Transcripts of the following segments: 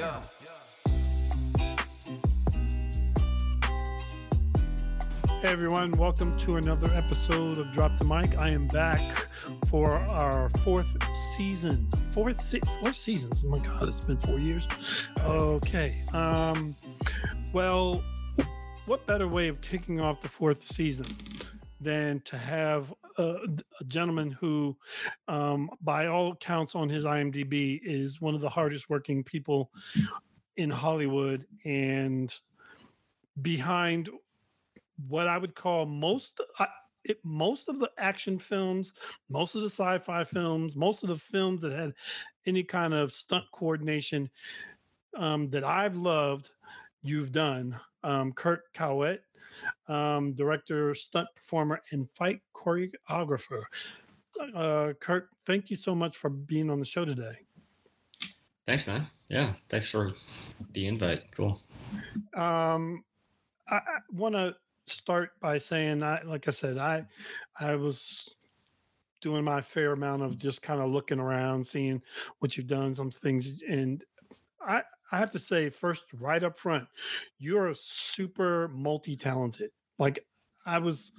Yeah. Hey everyone, welcome to another episode of Drop the Mic. I am back for our fourth season. Fourth se- four seasons. Oh my god, it's been four years. Okay. Um well, what better way of kicking off the fourth season than to have a, a gentleman who, um, by all accounts on his IMDb, is one of the hardest working people in Hollywood and behind what I would call most I, it, most of the action films, most of the sci-fi films, most of the films that had any kind of stunt coordination um, that I've loved, you've done. Um, Kirk Caouette, um, director, stunt performer, and fight choreographer. Uh, Kirk, thank you so much for being on the show today. Thanks, man. Yeah, thanks for the invite. Cool. Um, I, I want to start by saying, I like I said, I I was doing my fair amount of just kind of looking around, seeing what you've done, some things, and I I have to say first, right up front, you're super multi-talented. Like I was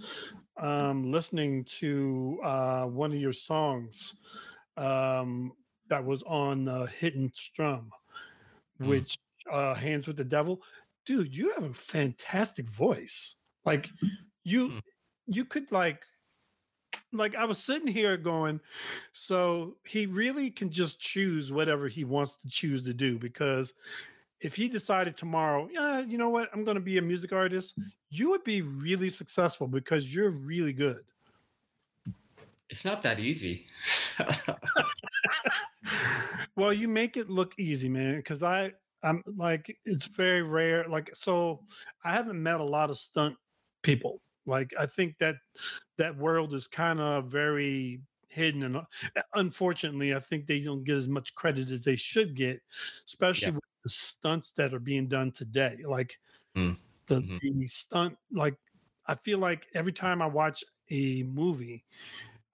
um, listening to uh, one of your songs um, that was on uh, Hidden Strum, Mm. which uh, Hands with the Devil. Dude, you have a fantastic voice. Like you, Mm. you could like, like I was sitting here going, so he really can just choose whatever he wants to choose to do because if he decided tomorrow, yeah, you know what, I'm going to be a music artist, you would be really successful because you're really good. It's not that easy. well, you make it look easy, man. Because I, I'm like, it's very rare. Like, so I haven't met a lot of stunt people. Like, I think that that world is kind of very hidden, and uh, unfortunately, I think they don't get as much credit as they should get, especially Yeah. with the stunts that are being done today. Like, Mm. the Mhm. the stunt, like, I feel like every time I watch a movie,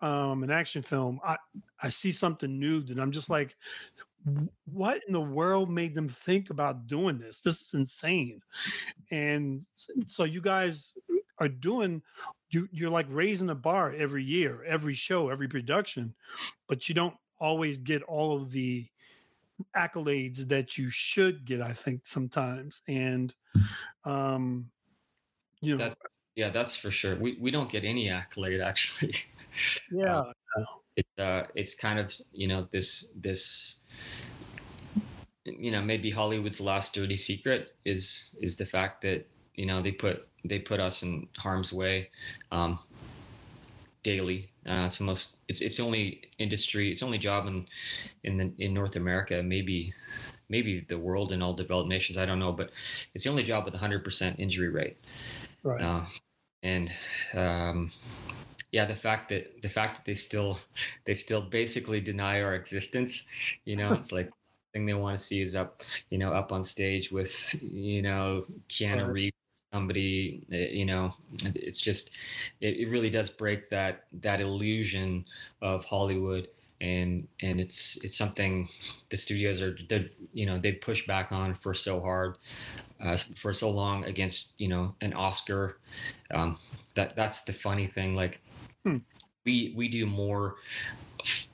um, an action film, I I see something new that I'm just like, what in the world made them think about doing this? This is insane. And so you guys are doing you you're like raising the bar every year, every show, every production, but you don't always get all of the accolades that you should get, I think sometimes. And um you know, That's yeah, that's for sure. We we don't get any accolade actually. yeah, It's uh it's kind of, you know, this this you know, maybe Hollywood's last dirty secret is is the fact that, you know, they put they put us in harm's way um daily. Uh it's the most it's it's the only industry, it's the only job in in the in North America, maybe maybe the world and all developed nations, I don't know, but it's the only job with 100% injury rate. right. Uh, and um, yeah, the fact that the fact that they still they still basically deny our existence, you know, it's like thing they want to see is up, you know, up on stage with you know Keanu. Reeves, somebody, uh, you know, it's just it, it really does break that that illusion of Hollywood. And and it's it's something the studios are they you know they push back on for so hard uh, for so long against you know an Oscar. Um, that that's the funny thing. Like Hmm. we we do more,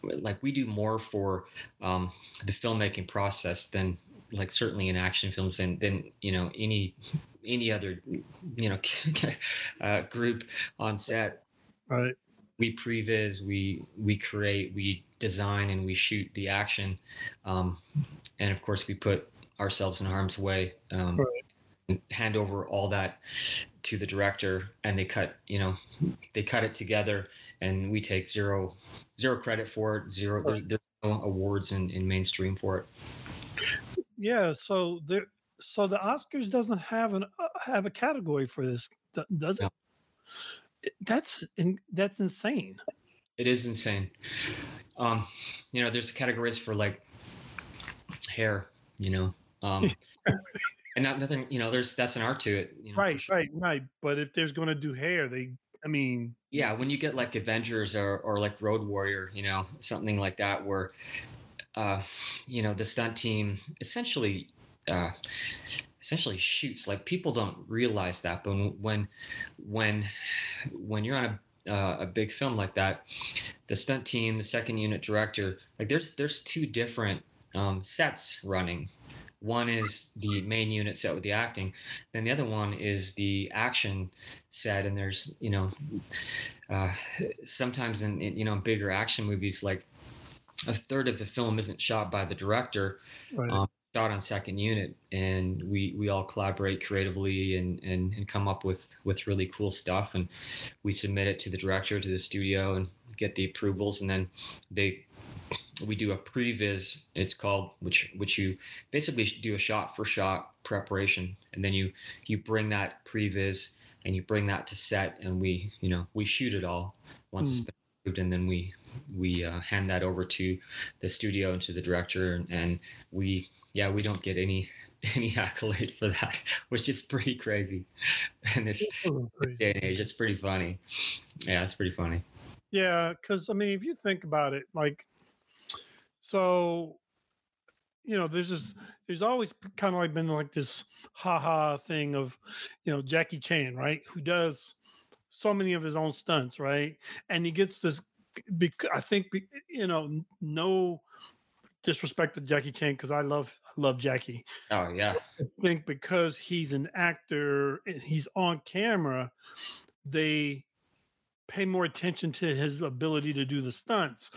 like we do more for um, the filmmaking process than like certainly in action films than than you know any any other you know uh, group on set Right. we previs we we create we design and we shoot the action um, and of course we put ourselves in harm's way um, Right. hand over all that to the director and they cut you know they cut it together and we take zero zero credit for it zero there's, there's no awards in, in mainstream for it Yeah, so there so the Oscars doesn't have an uh, have a category for this, does it? No. That's in, that's insane. it is insane um you know there's categories for like hair you know um and not nothing you know there's that's an art to it you know, Right, sure. right, right. But if there's going to do hair, they I mean, yeah when you get like avengers or, or like road warrior you know something like that where uh you know the stunt team essentially uh, essentially shoots. Like people don't realize that, but when when when you're on a uh, a big film like that, the stunt team, the second unit director, like there's there's two different um, sets running. One is the main unit set with the acting, then the other one is the action set. And there's you know uh, sometimes in, in you know bigger action movies like a third of the film isn't shot by the director. Right. Um, shot on second unit and we we all collaborate creatively and, and and come up with with really cool stuff. And we submit it to the director to the studio and get the approvals. And then they we do a previs it's called which which you basically do a shot for shot preparation. And then you you bring that previs and you bring that to set and we you know we shoot it all once mm. it's been approved. And then we we uh, hand that over to the studio and to the director and, and we yeah, we don't get any any accolade for that, which is pretty crazy. And this day and age, it's pretty funny. Yeah, it's pretty funny. Yeah, because I mean, if you think about it, like, so, you know, there's just there's always kind of like been like this haha thing of, you know, Jackie Chan, right, who does so many of his own stunts, right, and he gets this. I think you know, no disrespect to Jackie Chan because I love love Jackie. Oh yeah. I think because he's an actor and he's on camera, they pay more attention to his ability to do the stunts.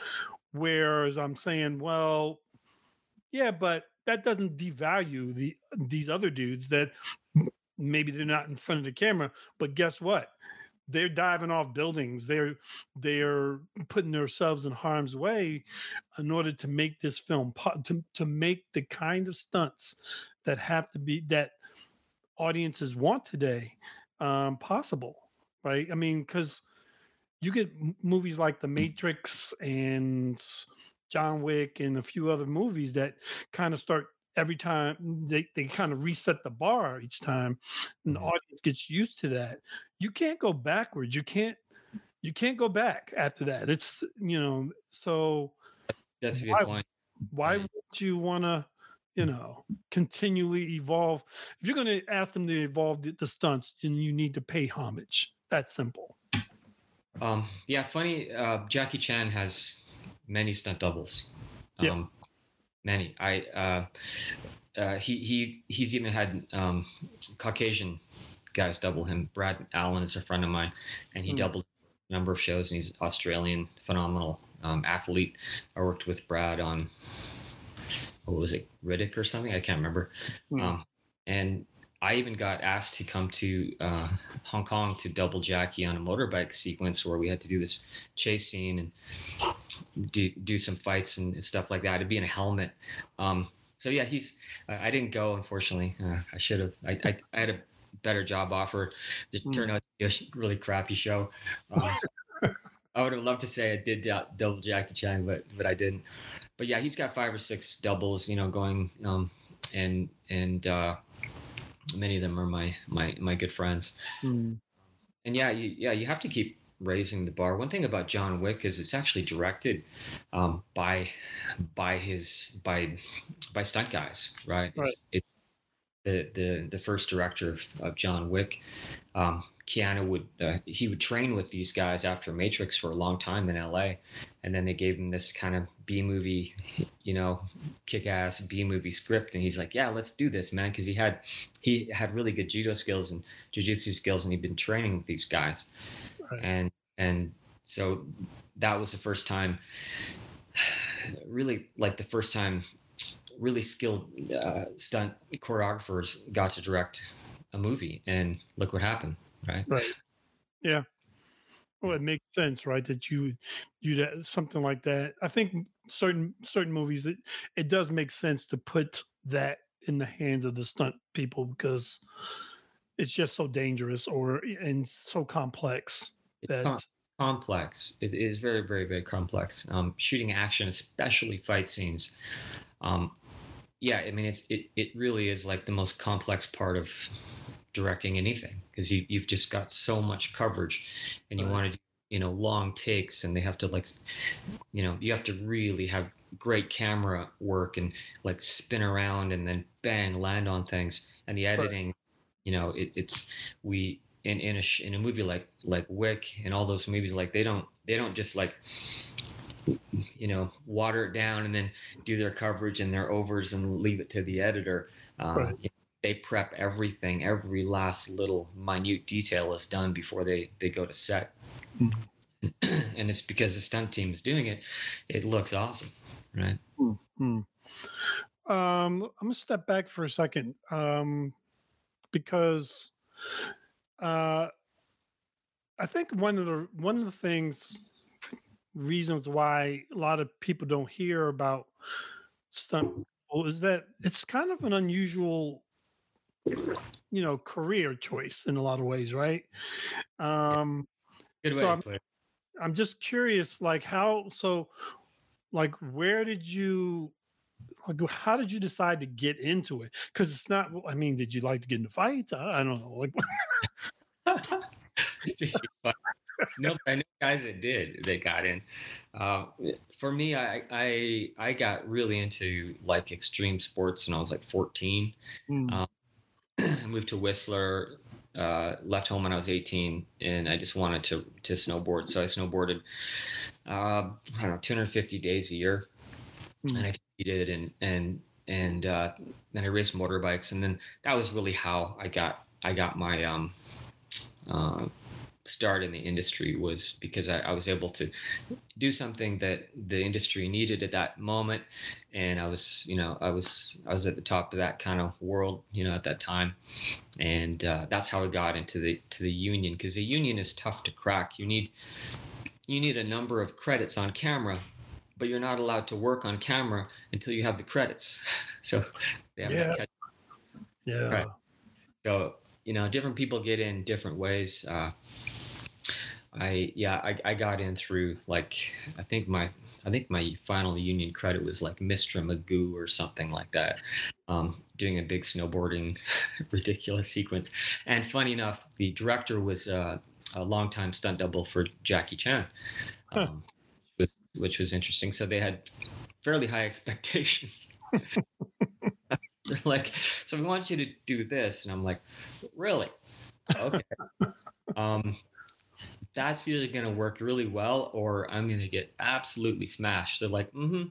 Whereas I'm saying, well, yeah, but that doesn't devalue the these other dudes that maybe they're not in front of the camera, but guess what? They're diving off buildings they're they're putting themselves in harm's way in order to make this film to, to make the kind of stunts that have to be that audiences want today um, possible right i mean because you get movies like the matrix and john wick and a few other movies that kind of start every time they, they kind of reset the bar each time and the mm-hmm. audience gets used to that you can't go backwards. You can't you can't go back after that. It's you know so that's a good why, point. why would you want to you know continually evolve? If you're going to ask them to evolve the, the stunts then you need to pay homage. That's simple. Um yeah funny uh jackie chan has many stunt doubles. Um yeah many. I uh, uh, he he he's even had um, Caucasian guys double him. Brad Allan is a friend of mine, and he mm. doubled a number of shows. And he's Australian, phenomenal um, athlete. I worked with Brad on what was it, Riddick or something? I can't remember. Mm. Um, and I even got asked to come to uh, Hong Kong to double Jackie on a motorbike sequence where we had to do this chase scene and do, do some fights and stuff like that. To be in a helmet. Um, so yeah, he's. I didn't go unfortunately. Uh, I should have. I, I, I, had a better job offer. It mm. turned out to be a really crappy show. Um, I would have loved to say I did double Jackie Chan, but but I didn't. But yeah, he's got five or six doubles, you know, going. Um, and and uh, many of them are my my my good friends. Mm. And yeah, you, yeah, you have to keep raising the bar. One thing about John Wick is it's actually directed um, by by his by by stunt guys, right? right. It's, it's, the the the first director of, of John Wick. Um, Keanu would uh, he would train with these guys after Matrix for a long time in L.A. And then they gave him this kind of B movie, you know, kick ass B movie script, and he's like, "Yeah, let's do this, man," because he had he had really good judo skills and jujitsu skills, and he'd been training with these guys, right. and and so that was the first time, really like the first time, really skilled uh, stunt choreographers got to direct a movie, and look what happened, right? Right. Yeah. Well, it makes sense, right? That you you that something like that. I think certain certain movies that it does make sense to put that in the hands of the stunt people because it's just so dangerous or and so complex that complex. It is very, very, very complex. Um, shooting action, especially fight scenes. Um, yeah, I mean, it's it it really is like the most complex part of directing anything because you you've just got so much coverage, and you right. want to do you know long takes, and they have to like, you know, you have to really have great camera work and like spin around and then bang land on things and the editing you know it, it's we in in a in a movie like like wick and all those movies like they don't they don't just like you know water it down and then do their coverage and their overs and leave it to the editor um, Right. you know, they prep everything every last little minute detail is done before they they go to set Mhm. and it's because the stunt team is doing it it looks awesome right Hmm. Um, I'm gonna step back for a second, um, because uh, I think one of the one of the things reasons why a lot of people don't hear about stunt people is that it's kind of an unusual, you know, career choice in a lot of ways, right? Um, good So I'm- to put it. I'm just curious, like how so, like where did you, like how did you decide to get into it? Because it's not. I mean, did you like to get into fights? I, I don't know. Like, It's just fun. no, I know guys that did. They got in. Uh, for me, I, I I got really into like extreme sports when I was like 14. mm, Um, I moved to Whistler. Uh, left home when I was 18, and I just wanted to to snowboard. So I snowboarded. Uh, I don't know, 250 days a year, Mm. and I competed and and and uh, then I raced motorbikes, and then that was really how I got I got my um uh, start in the industry was because I, I was able to do something that the industry needed at that moment, and I was you know I was I was at the top of that kind of world you know at that time, and uh, that's how I got into the to the union because the union is tough to crack. You need you need a number of credits on camera but you're not allowed to work on camera until you have the credits. So they have Yeah. catch. yeah. Right. So you know, different people get in different ways. Uh, I yeah, I, I got in through like I think my I think my final union credit was like Mr. Magoo or something like that. Um, doing a big snowboarding ridiculous sequence. And funny enough, the director was uh, a longtime stunt double for Jackie Chan. Huh. Um, which, which was interesting. So they had fairly high expectations. They're like, so we want you to do this. And I'm like, really? Okay. um, that's either going to work really well or I'm going to get absolutely smashed. They're like, mm-hmm.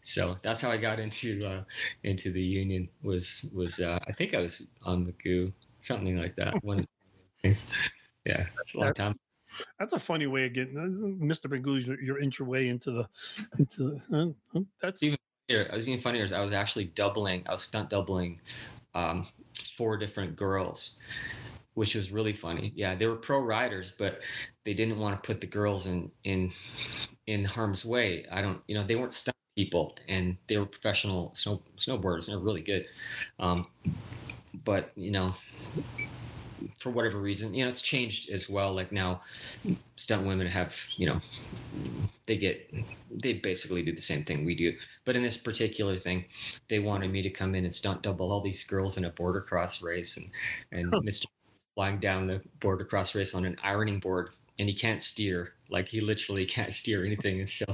So that's how I got into uh, into the union. Was was uh, I think I was on Magoo, something like that. One of those things. Yeah, it's a long time. That's a funny way of getting Mr. Magoo's your, your intro way into the into the, uh, that's Even- Here, I was even funnier. Is I was actually doubling. I was stunt doubling um, four different girls, which was really funny. Yeah, they were pro riders, but they didn't want to put the girls in in in harm's way. I don't, you know, they weren't stunt people, and they were professional snow snowboarders, and they're really good. Um, but you know, for whatever reason, you know, it's changed as well. Like now, stunt women have, you know, they get, they basically do the same thing we do. But in this particular thing, they wanted me to come in and stunt double all these girls in a border cross race, and and. Mr. flying down the border cross race on an ironing board, and he can't steer. Like he literally can't steer anything, and so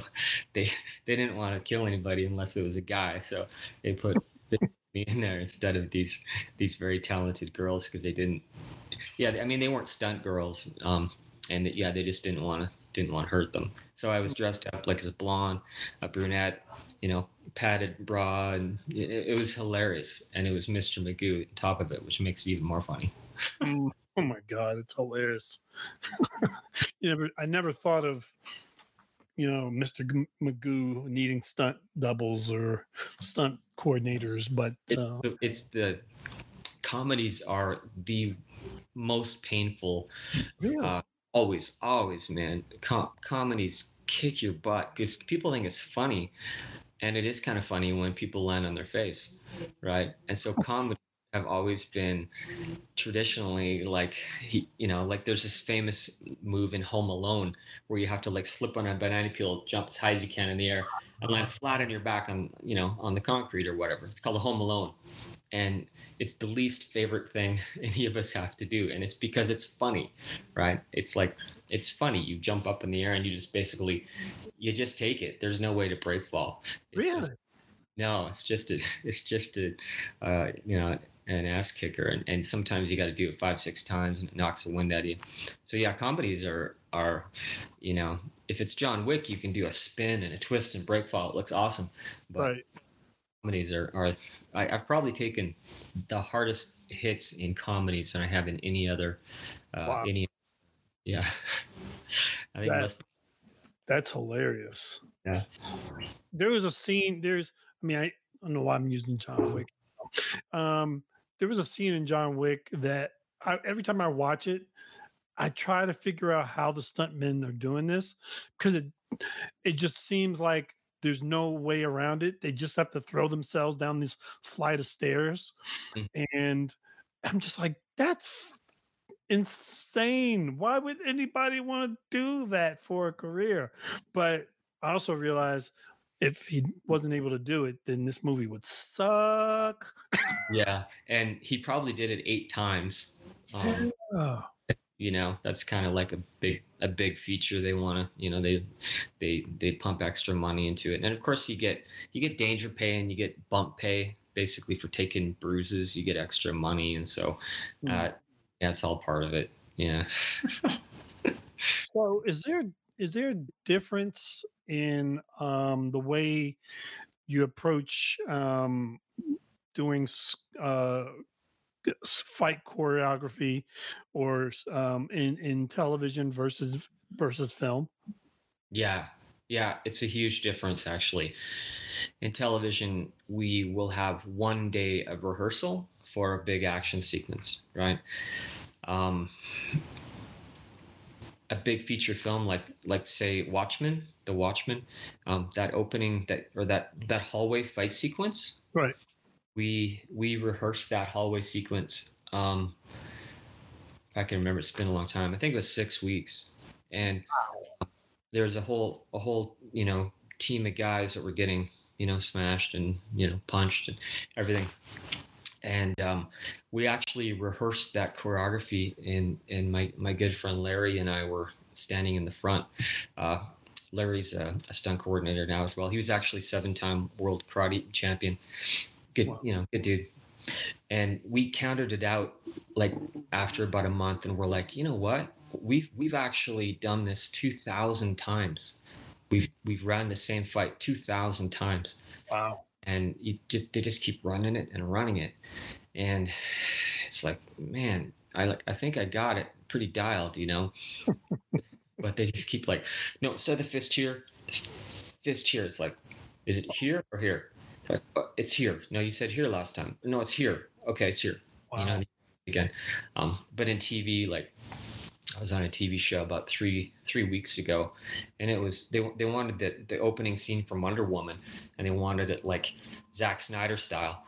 they they didn't want to kill anybody unless it was a guy. So they put me in there instead of these these very talented girls because they didn't. Yeah, I mean they weren't stunt girls, um, and yeah, they just didn't want to didn't want to hurt them. So I was dressed up like as a blonde, a brunette, you know, padded bra, and it, it was hilarious. And it was Mr. Magoo on top of it, which makes it even more funny. Mm, oh my god, it's hilarious. you never, I never thought of, you know, Mr. G- Magoo needing stunt doubles or stunt coordinators, but uh, it's the comedies are the most painful yeah, uh, always, always, man. Com- comedies kick your butt because people think it's funny, and it is kind of funny when people land on their face, right? And so comedies have always been traditionally like he, you know, like there's this famous move in Home Alone where you have to like slip on a banana peel, jump as high as you can in the air, and land flat on your back on you know on the concrete or whatever. It's called a Home Alone, and it's the least favorite thing any of us have to do and it's because it's funny right it's like it's funny you jump up in the air and you just basically you just take it there's no way to break fall it's Really? just- no it's just a it's just a uh, you know an ass kicker and, and sometimes you got to do it five six times and it knocks the wind out of you so yeah comedies are are you know if it's john wick you can do a spin and a twist and break fall it looks awesome but Right. comedies are, are I, I've probably taken the hardest hits in comedies than I have in any other uh, Wow. any yeah I think That- most That's hilarious. Yeah. There was a scene. There's. I mean, I, I don't know why I'm using John Wick. Um, there was a scene in John Wick that I, every time I watch it, I try to figure out how the stuntmen are doing this because it it just seems like there's no way around it. They just have to throw themselves down this flight of stairs, Mm. and I'm just like, that's insane. Why would anybody want to do that for a career? But I also realized if he wasn't able to do it, then this movie would suck. yeah and he probably did it eight times um, Oh, you know that's kind of like a big a big feature they want to you know they they they pump extra money into it. And of course you get you get danger pay and you get bump pay basically for taking bruises you get extra money and so uh yeah it's all part of it yeah. So is there is there a difference in um, the way you approach um, doing uh, fight choreography or um, in in television versus versus film? Yeah, yeah, it's a huge difference actually. In television, we will have one day of rehearsal for a big action sequence, right? Um, a big feature film like like say Watchmen, The Watchmen, um, that opening that or that that hallway fight sequence. Right. We we rehearsed that hallway sequence. Um, I can remember, it's been a long time. I think it was six weeks, and there's a whole a whole you know team of guys that were getting you know smashed and you know punched and everything and um, we actually rehearsed that choreography and and my my good friend larry and i were standing in the front. Uh, larry's a, a stunt coordinator now as well. He was actually seven-time world karate champion. Good Wow. you know good dude. And we counted it out like after about a month and we're like you know what? We've we've actually done this 2000 times. We've we've ran the same fight 2000 times. Wow. And you just they just keep running it and running it. And it's like man i like i think i got it pretty dialed you know? But they just keep like no instead of the fist here fist here it's like is it here or here? It's like "Uh, it's here. No you said here last time. No it's here. Okay it's here. Wow. you know again. Um but in tv like i was on a tv show about three three weeks ago and it was they, they wanted the, the opening scene from wonder woman and they wanted it like Zack Snyder style.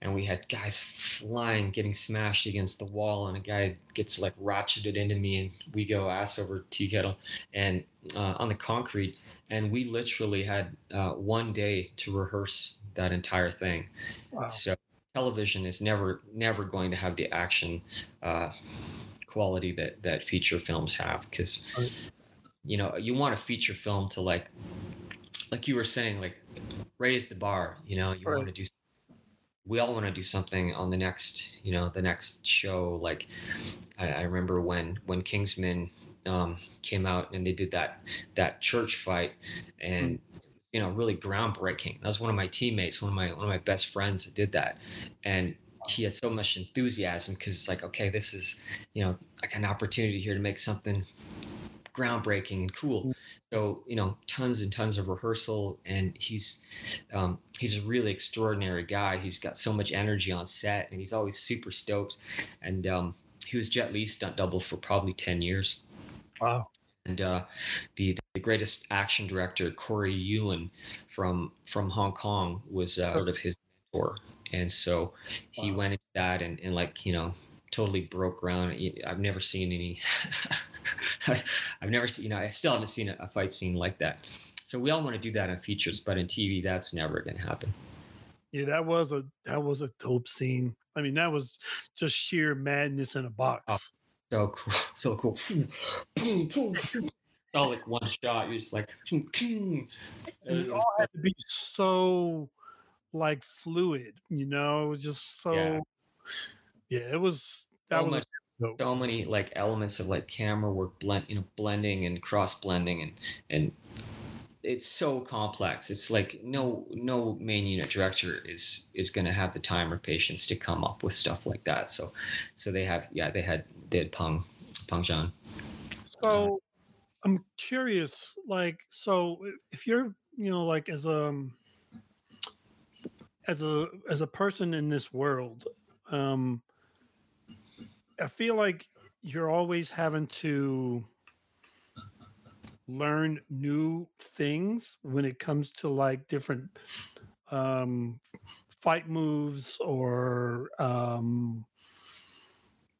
And we had guys flying, getting smashed against the wall, and a guy gets like ratcheted into me, and we go ass over tea kettle and uh, on the concrete. And we literally had uh, one day to rehearse that entire thing. wow. So television is never never going to have the action uh, quality that that feature films have because you know you want a feature film to like like you were saying like raise the bar you know you Right. want to do we all want to do something on the next you know the next show like i, I remember when when kingsman um, came out and they did that that church fight and you know really groundbreaking. That was one of my teammates one of my one of my best friends that did that. And he had so much enthusiasm because it's like okay this is you know like an opportunity here to make something groundbreaking and cool. So you know tons and tons of rehearsal and he's um, he's a really extraordinary guy. He's got so much energy on set and he's always super stoked. And um, he was jet Li stunt double for probably 10 years. Wow. and uh, the the greatest action director Corey Yuen from from Hong Kong was uh, sort of his mentor, and so he Wow. went into that and, and like you know totally broke ground. I've never seen any. I've never seen you know I still haven't seen a, fight scene like that. So we all want to do that in features, but in TV that's never going to happen. Yeah, that was a that was a dope scene. I mean, that was just sheer madness in a oh, box. Oh, so cool, so cool. all like one shot. You're just like, it all had to be so like fluid, you know. It was just so. Yeah, yeah it was. That so was. Much, so many like elements of like camera work blend, you know, blending and cross blending and and it's so complex. It's like no no main unit director is is going to have the time or patience to come up with stuff like that. So so they have yeah they had they had Peng Peng Zhan. So I'm curious, like so if you're you know like as a um, as a as a person in this world, um, I feel like you're always having to learn new things when it comes to like different um, fight moves or um,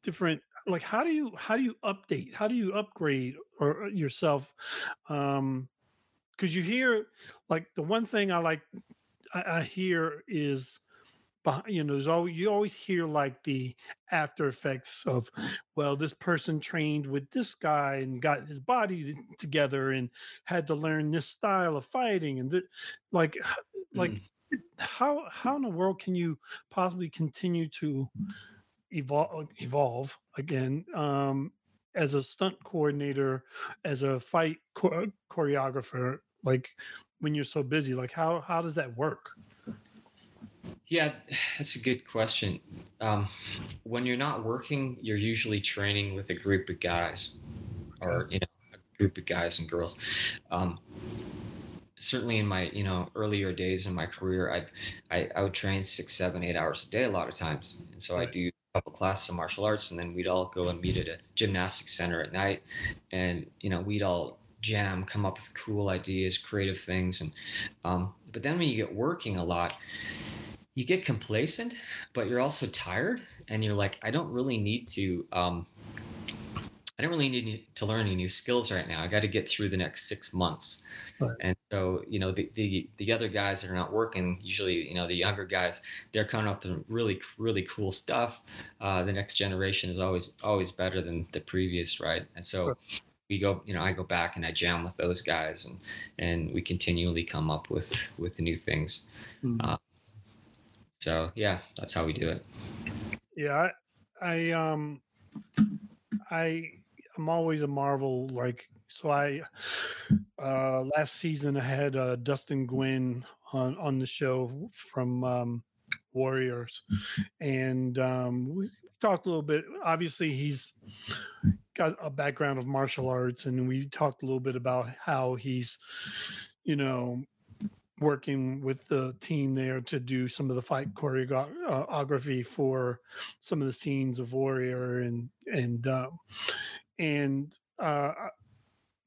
different like how do you how do you update? How do you upgrade or yourself? Um because you hear like the one thing i like I, I hear is you know, there's always you always hear like the after effects of, well, this person trained with this guy and got his body together and had to learn this style of fighting and th- like, like mm. how how in the world can you possibly continue to evolve evolve again um, as a stunt coordinator, as a fight choreographer, like when you're so busy, like how how does that work? Yeah, that's a good question. Um, when you're not working, you're usually training with a group of guys, or you know, a group of guys and girls. Um, certainly in my you know earlier days in my career, I'd, I I would train six, seven, eight hours a day a lot of times, and so. I do a couple classes of martial arts, and then we'd all go and meet at a gymnastics center at night, and you know we'd all jam, come up with cool ideas, creative things, and um, but then when you get working a lot you get complacent, but you're also tired, and you're like, I don't really need to. Um, I don't really need to learn any new skills right now. I got to get through the next six months. Right. And so, you know, the, the the other guys that are not working, usually, you know, the younger guys, they're coming up with really, really cool stuff. Uh, the next generation is always, always better than the previous, right? And so, we go, you know, I go back and I jam with those guys, and and we continually come up with with new things. Mm-hmm. Uh, so yeah, that's how we do it. Yeah, I, I um, I I'm always a marvel. Like so, I uh last season I had uh, Dustin Nguyen on on the show from um, Warriors, and um, we talked a little bit. Obviously, he's got a background of martial arts, and we talked a little bit about how he's, you know, working with the team there to do some of the fight choreography for some of the scenes of Warrior and and um, and uh,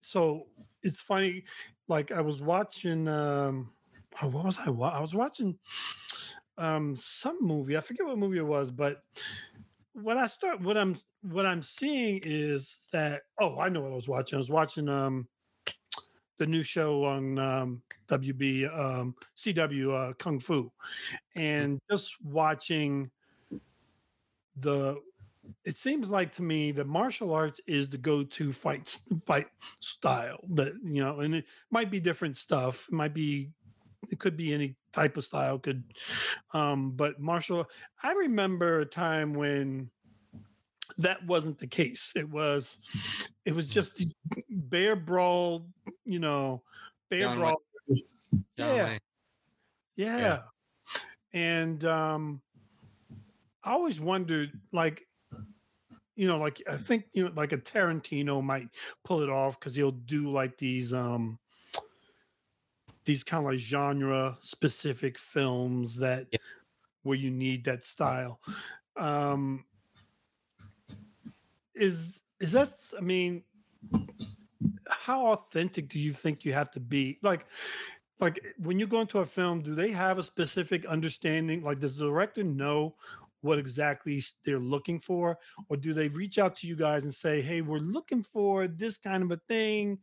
so it's funny. Like I was watching. Um, oh, what was I? I was watching um, some movie. I forget what movie it was, but when I start, what I'm what I'm seeing is that. Oh, I know what I was watching. I was watching um the new show on um, WB um, CW uh, Kung Fu, mm. and just watching the. It seems like to me that martial arts is the go-to fight fight style. That you know, and it might be different stuff. It might be it could be any type of style could um but martial i remember a time when that wasn't the case. It was it was just these bear brawl, you know, bear John brawl. Yeah. yeah. yeah. And um I always wondered like you know, like I think you know, like a Tarantino might pull it off because he'll do like these um these kind of like genre specific films that yeah. where you need that style. Um is is that i mean how authentic do you think you have to be? Like like when you go into a film do they have a specific understanding? Like does the director know what exactly they're looking for? Or do they reach out to you guys and say hey we're looking for this kind of a thing.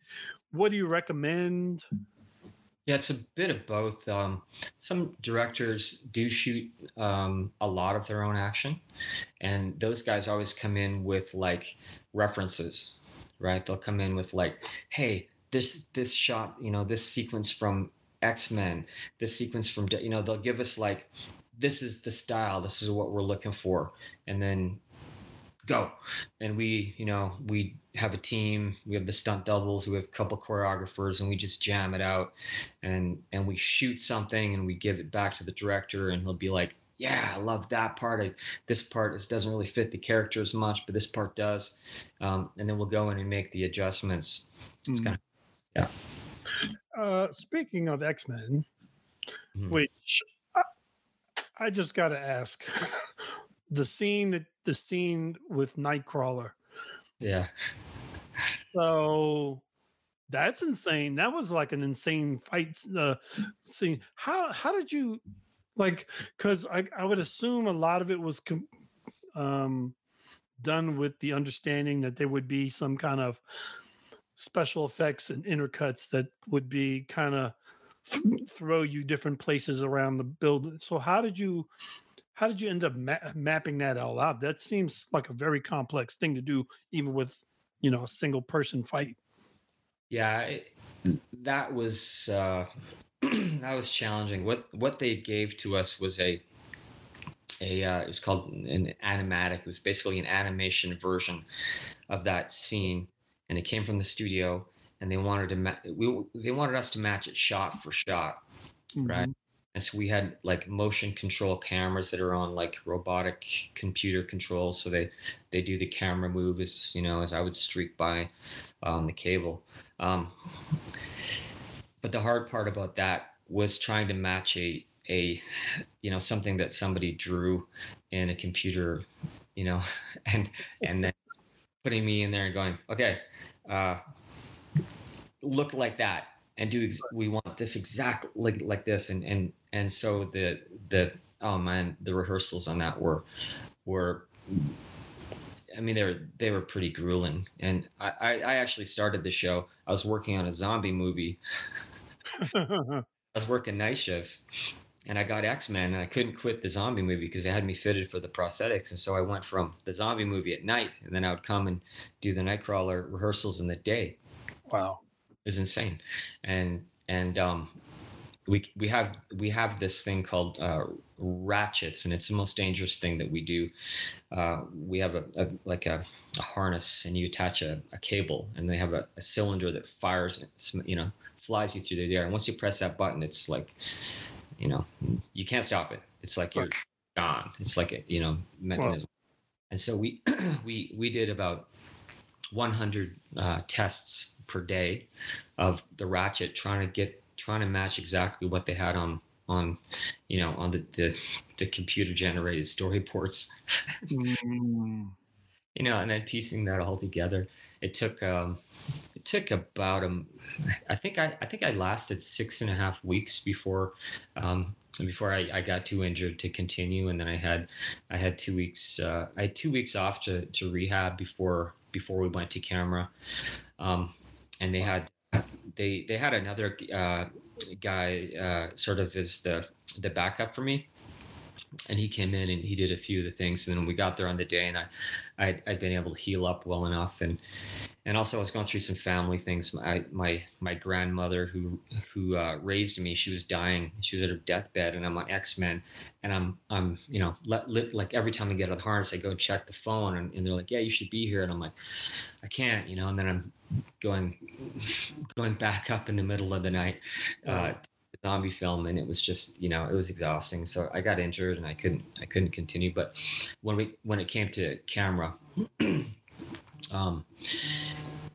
What do you recommend Yeah, it's a bit of both. Um, some directors do shoot um, a lot of their own action, and those guys always come in with like references, right? They'll come in with like, "Hey, this this shot, you know, this sequence from X Men, this sequence from, you know, they'll give us like, this is the style, this is what we're looking for, and then go and we you know we have a team we have the stunt doubles we have a couple choreographers and we just jam it out and and we shoot something and we give it back to the director and he'll be like yeah i love that part I, this part is, doesn't really fit the character as much but this part does um, and then we'll go in and make the adjustments it's Mm. kind of yeah Uh, speaking of X Men, Mhm. which I, I just got to ask, the scene that the scene with Nightcrawler. Yeah So that's insane. That was like an insane fight uh, scene. How how did you like? Because I I would assume a lot of it was com- um, done with the understanding that there would be some kind of special effects and intercuts that would be kind of throw you different places around the building. So how did you how did you end up ma- mapping that all out? That seems like a very complex thing to do, even with you know a single person fight. Yeah, it, that was uh, that was challenging. What what they gave to us was a a uh, it was called an animatic. It was basically an animation version of that scene, and it came from the studio. And they wanted to ma- we they wanted us to match it shot for shot, right? And so we had like motion control cameras that are on like robotic computer controls. So they they do the camera move as you know as I would streak by um, the cable. Um, but the hard part about that was trying to match a a you know something that somebody drew in a computer, you know, and and then putting me in there and going, okay, uh, look like that and do ex- we want this exact like like this and and and so the the oh man the rehearsals on that were were I mean they were they were pretty grueling and I I, I actually started the show I was working on a zombie movie I was working night shifts and I got X Men and I couldn't quit the zombie movie because they had me fitted for the prosthetics. And so I went from the zombie movie at night and then I would come and do the Nightcrawler rehearsals in the day. wow. It was insane. And, and, um, we, we have we have this thing called uh, ratchets and it's the most dangerous thing that we do. Uh, we have a, a like a, a harness and you attach a, a cable and they have a, a cylinder that fires you know flies you through the air. And once you press that button it's like you know you can't stop it. It's like you're gone. It's like a you know mechanism. And so we we we did about 100 uh, tests per day of the ratchet trying to get trying to match exactly what they had on on you know on the the, the computer generated storyboards Mm. you know and then piecing that all together it took um it took about um i think i i think i lasted six and a half weeks before um before I, I got too injured to continue. And then i had i had two weeks uh i had two weeks off to to rehab before before we went to camera. Um and they had they they had another uh guy uh sort of as the the backup for me. And he came in and he did a few of the things. And then we got there on the day and i I'd, I'd been able to heal up well enough. And and also i was going through some family things. My my my grandmother who who uh, raised me she was dying. She was at her deathbed and i'm on x-men. And i'm i'm you know let, let, like every time i get out of the harness i go check the phone and, and they're like yeah you should be here. And i'm like i can't you know? And then i'm going going back up in the middle of the night uh, zombie film and it was just you know it was exhausting. So i got injured and i couldn't i couldn't continue. But when we when it came to camera um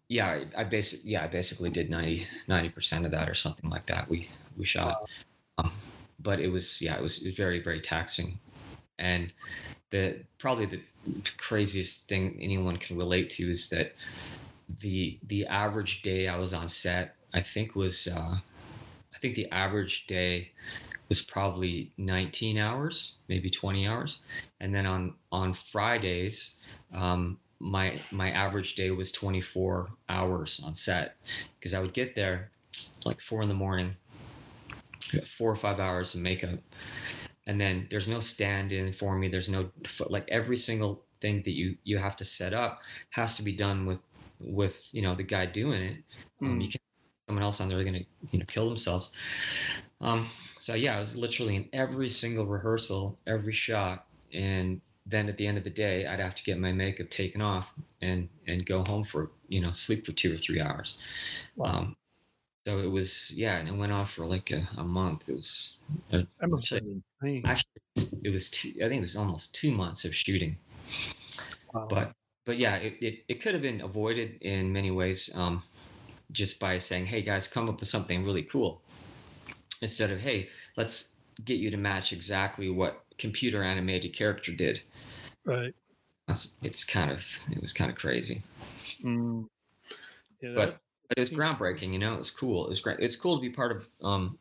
yeah i, I basically yeah i basically did 90 percent of that or something like that. We we shot um, but it was yeah it was, it was very very taxing. And the probably the craziest thing anyone can relate to is that the the average day i was on set i think was uh I think the average day was probably 19 hours, maybe 20 hours, and then on on Fridays, um, my my average day was 24 hours on set. Because I would get there like four in the morning, four or five hours of makeup. And then there's no stand in for me. There's no like every single thing that you you have to set up has to be done with with you know the guy doing it mm. um, you can't someone else on there going to you know kill themselves um so yeah i was literally in every single rehearsal every shot and then at the end of the day i'd have to get my makeup taken off and and go home for you know sleep for two or three hours wow. um so it was yeah and it went off for like a, a month it was a, actually, actually it was two i think it was almost two months of shooting wow. but but yeah it, it, it could have been avoided in many ways um just by saying hey guys come up with something really cool instead of hey let's get you to match exactly what computer animated character did right That's, it's kind of it was kind of crazy mm. yeah, but but it's groundbreaking. You know, it's cool. It's great. It's cool to be part of. Um,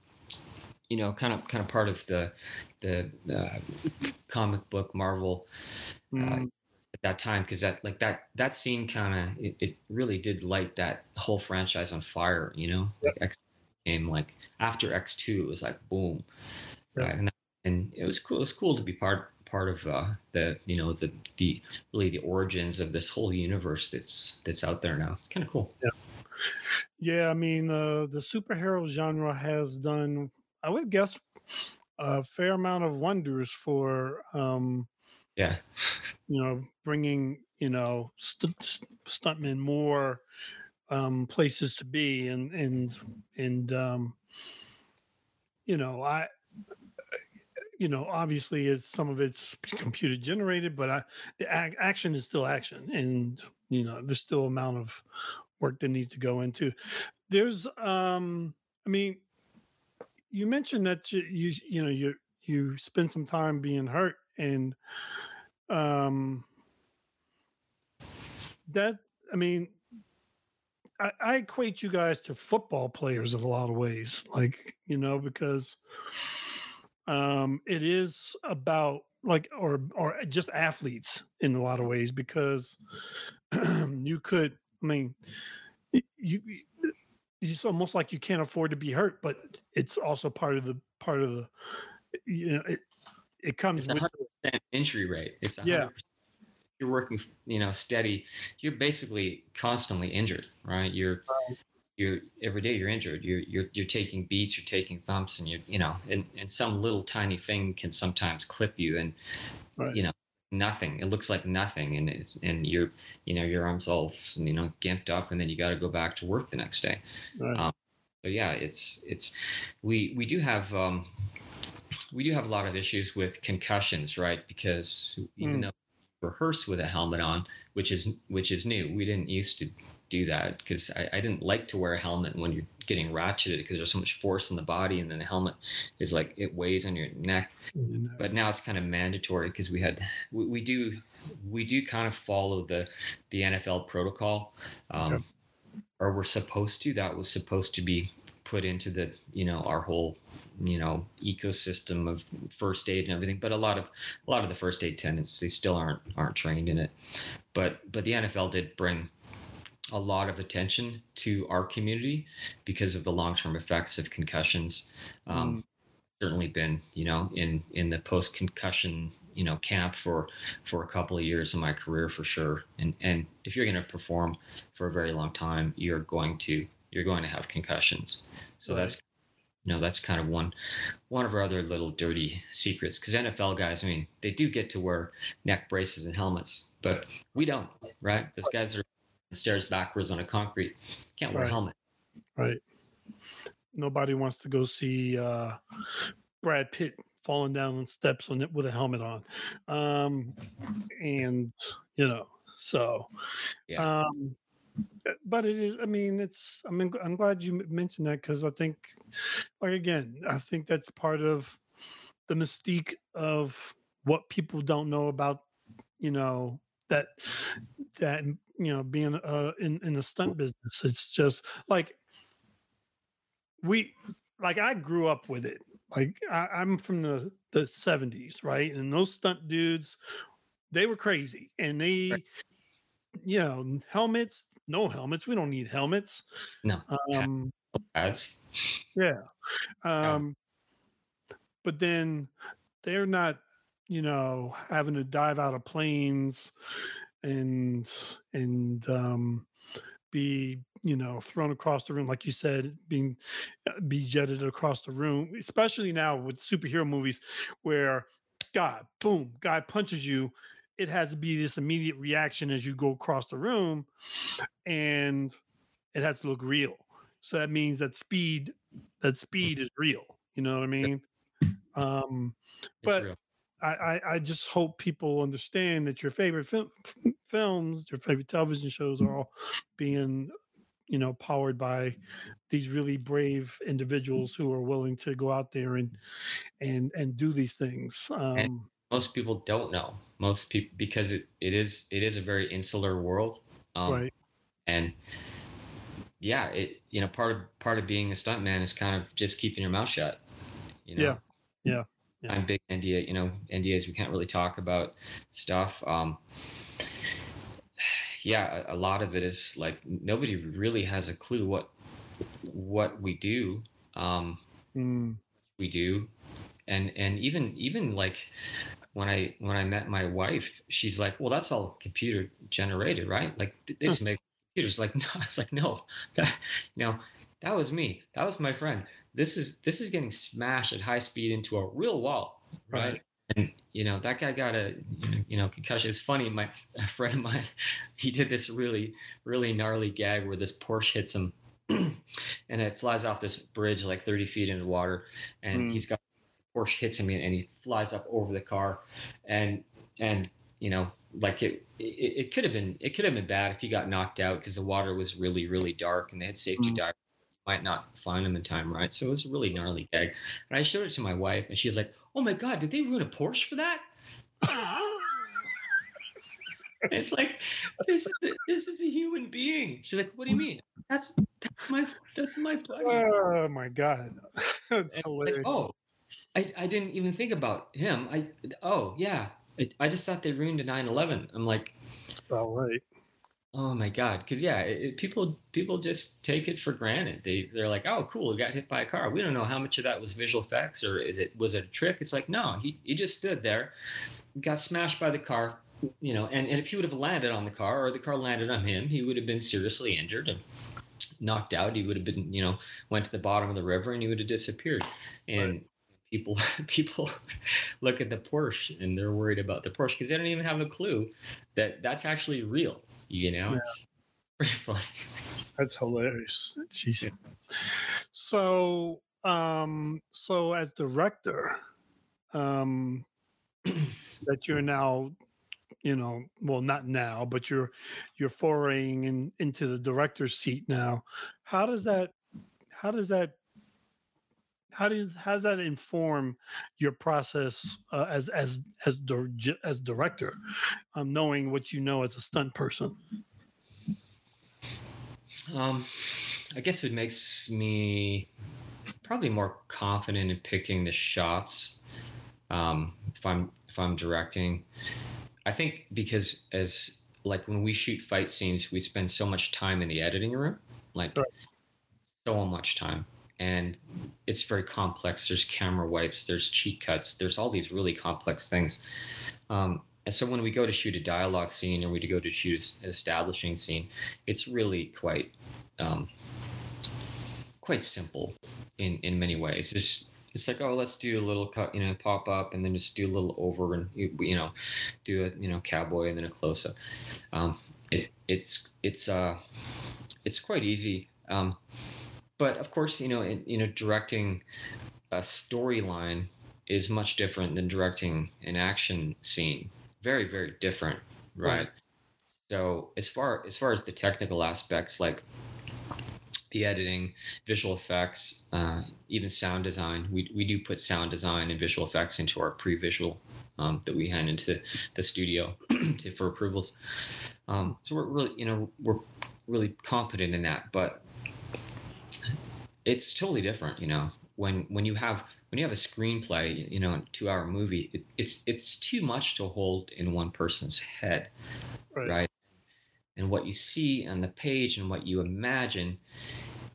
you know, kind of kind of part of the the uh, comic book Marvel uh, mm. At that time because that like that that scene kind of it, it, really did light that whole franchise on fire. You know, yep. like X came like after X two, it was like boom, yep. right? And and it was cool. It was cool to be part part of uh, the you know the the really the origins of this whole universe that's that's out there now. Kind of cool. Yeah. Yeah, I mean, uh, the superhero genre has done, I would guess, a fair amount of wonders for, um, yeah, you know, bringing you know st- stuntmen more um, places to be, and and and um, you know, I you know, obviously, it's some of it's computer generated, but I, the ag- action is still action, and you know, there's still amount of work that needs to go into. There's, um, I mean, you mentioned that you, you, you know, you, you spend some time being hurt and, um, that, I mean, I, I equate you guys to football players in a lot of ways, like, you know, because, um, it is about like or or just athletes in a lot of ways because you could I mean, you it's almost like you can't afford to be hurt, but it's also part of the part of the you know it it comes with injury rate. It's 100%. yeah. You're working, you know, steady. You're basically constantly injured, right? You're you're every day you're injured. You're you're you're taking beats, you're taking thumps, and you you know, and and some little tiny thing can sometimes clip you, and right. you know, nothing. It looks like nothing, and it's and you're you know your arms all you know gimped up, and then you got to go back to work the next day. Right. Um, so yeah, it's it's we we do have. Um, we do have a lot of issues with concussions, right? Because even mm. though rehearse with a helmet on, which is which is new, we didn't used to do that because I, I, didn't like to wear a helmet when you're getting ratcheted because there's so much force in the body and then the helmet is like it weighs on your neck but now it's kind of mandatory because we had we, we, do we do kind of follow the the nfl protocol um, okay. or we're supposed to that was supposed to be put into the you know our whole you know ecosystem of first aid and everything but a lot of a lot of the first aid tenants they still aren't aren't trained in it but but the nfl did bring a lot of attention to our community because of the long-term effects of concussions. Um, mm. Certainly been, you know, in in the post-concussion, you know, camp for for a couple of years in my career for sure. And and if you're going to perform for a very long time, you're going to you're going to have concussions. So that's you know that's kind of one one of our other little dirty secrets because NFL guys, I mean, they do get to wear neck braces and helmets, but we don't, right? Those guys are stairs backwards on a concrete. Can't wear right. a helmet. Right. Nobody wants to go see uh, Brad Pitt falling down on steps on it with a helmet on. Um, and you know, so yeah. um but it is i mean it's i mean i'm glad you mentioned that because i think like again i think that's part of the mystique of what people don't know about you know that that you know being uh in in the stunt business. It's just like we like i grew up with it. Like I, i'm from the the 70s right? And those stunt dudes they were crazy. And they right. you know helmets no helmets we don't need helmets. No um ads yeah. Um but then they're not, you know, having to dive out of planes and and um, be you know thrown across the room like you said being uh, be jetted across the room especially now with superhero movies where god boom guy punches you it has to be this immediate reaction as you go across the room and it has to look real. So that means that speed that speed is real you know what i mean? Um but I, I, I just hope people understand that your favorite film, films, your favorite television shows are all being, you know, powered by these really brave individuals who are willing to go out there and and and do these things. Um, most people don't know. Most people because it, it is it is a very insular world. Um, right. And yeah, it you know part of part of being a stuntman is kind of just keeping your mouth shut. You know? Yeah. Yeah yeah. I'm big NDA, you know, NDAs, we can't really talk about stuff. Um, yeah, a, a lot of it is like nobody really has a clue what what we do. Um, mm. We do, and and even even like when I when I met my wife, she's like, "Well, that's all computer generated, right? Like they just make computers." Like, no, I was like, "No, that, you know, that was me. That was my friend this is this is getting smashed at high speed into a real wall, right? right. And you know that guy got a you know concussion. It's funny. My a friend of mine, he did this really really gnarly gag where this Porsche hits him, and it flies off this bridge like 30 feet into water, and mm. he's got Porsche hits him and he flies up over the car, and and you know like it, it, it could have been it could have been bad if he got knocked out because the water was really really dark and they had safety mm. divers might not find them in time, right? So it was a really gnarly gag. And I showed it to my wife, and she's like, "Oh my god, did they ruin a Porsche for that?" it's like this is a, this is a human being. She's like, "What do you mean?" That's that's my that's my buddy. Oh my god, that's hilarious. Like, oh, I I didn't even think about him. I oh yeah, I, I just thought they ruined a 911. I'm like, that's about right. Oh my god! Because yeah, it, people people just take it for granted. They they're like, oh, cool, we got hit by a car. We don't know how much of that was visual effects or is it was it a trick? It's like no, he he just stood there, got smashed by the car, you know. And, and if he would have landed on the car or the car landed on him, he would have been seriously injured and knocked out. He would have been you know went to the bottom of the river and he would have disappeared. And right people people look at the Porsche and they're worried about the Porsche because they don't even have a clue that that's actually real. You know, yeah. it's pretty funny. That's hilarious. Jeez. So, um, so as director, um, that you're now, you know, well, not now, but you're you're foraying in, into the director's seat now. How does that? How does that? How does how does that inform your process uh, as as as as director, um, knowing what you know as a stunt person? Um, I guess it makes me probably more confident in picking the shots. Um, if I'm if I'm directing, I think because as like when we shoot fight scenes, we spend so much time in the editing room, like right. so much time, and it's very complex. There's camera wipes, there's cheat cuts, there's all these really complex things. Um, and so when we go to shoot a dialogue scene or we go to shoot an establishing scene, it's really quite um, quite simple in in many ways. Just it's like oh let's do a little cut you know pop up and then just do a little over and you know do a you know cowboy and then a close up. Um, it, it's it's uh it's quite easy. Um, but of course you know in, you know directing a storyline is much different than directing an action scene. Very very different right. So as far as far as the technical aspects like the editing visual effects uh, even sound design we, we do put sound design and visual effects into our pre-visual um, that we hand into the studio to, for approvals. Um, so we're really you know we're really competent in that but it's totally different you know when when you have when you have a screenplay, you know, a two hour movie, it, it's it's too much to hold in one person's head, right. right? And what you see on the page and what you imagine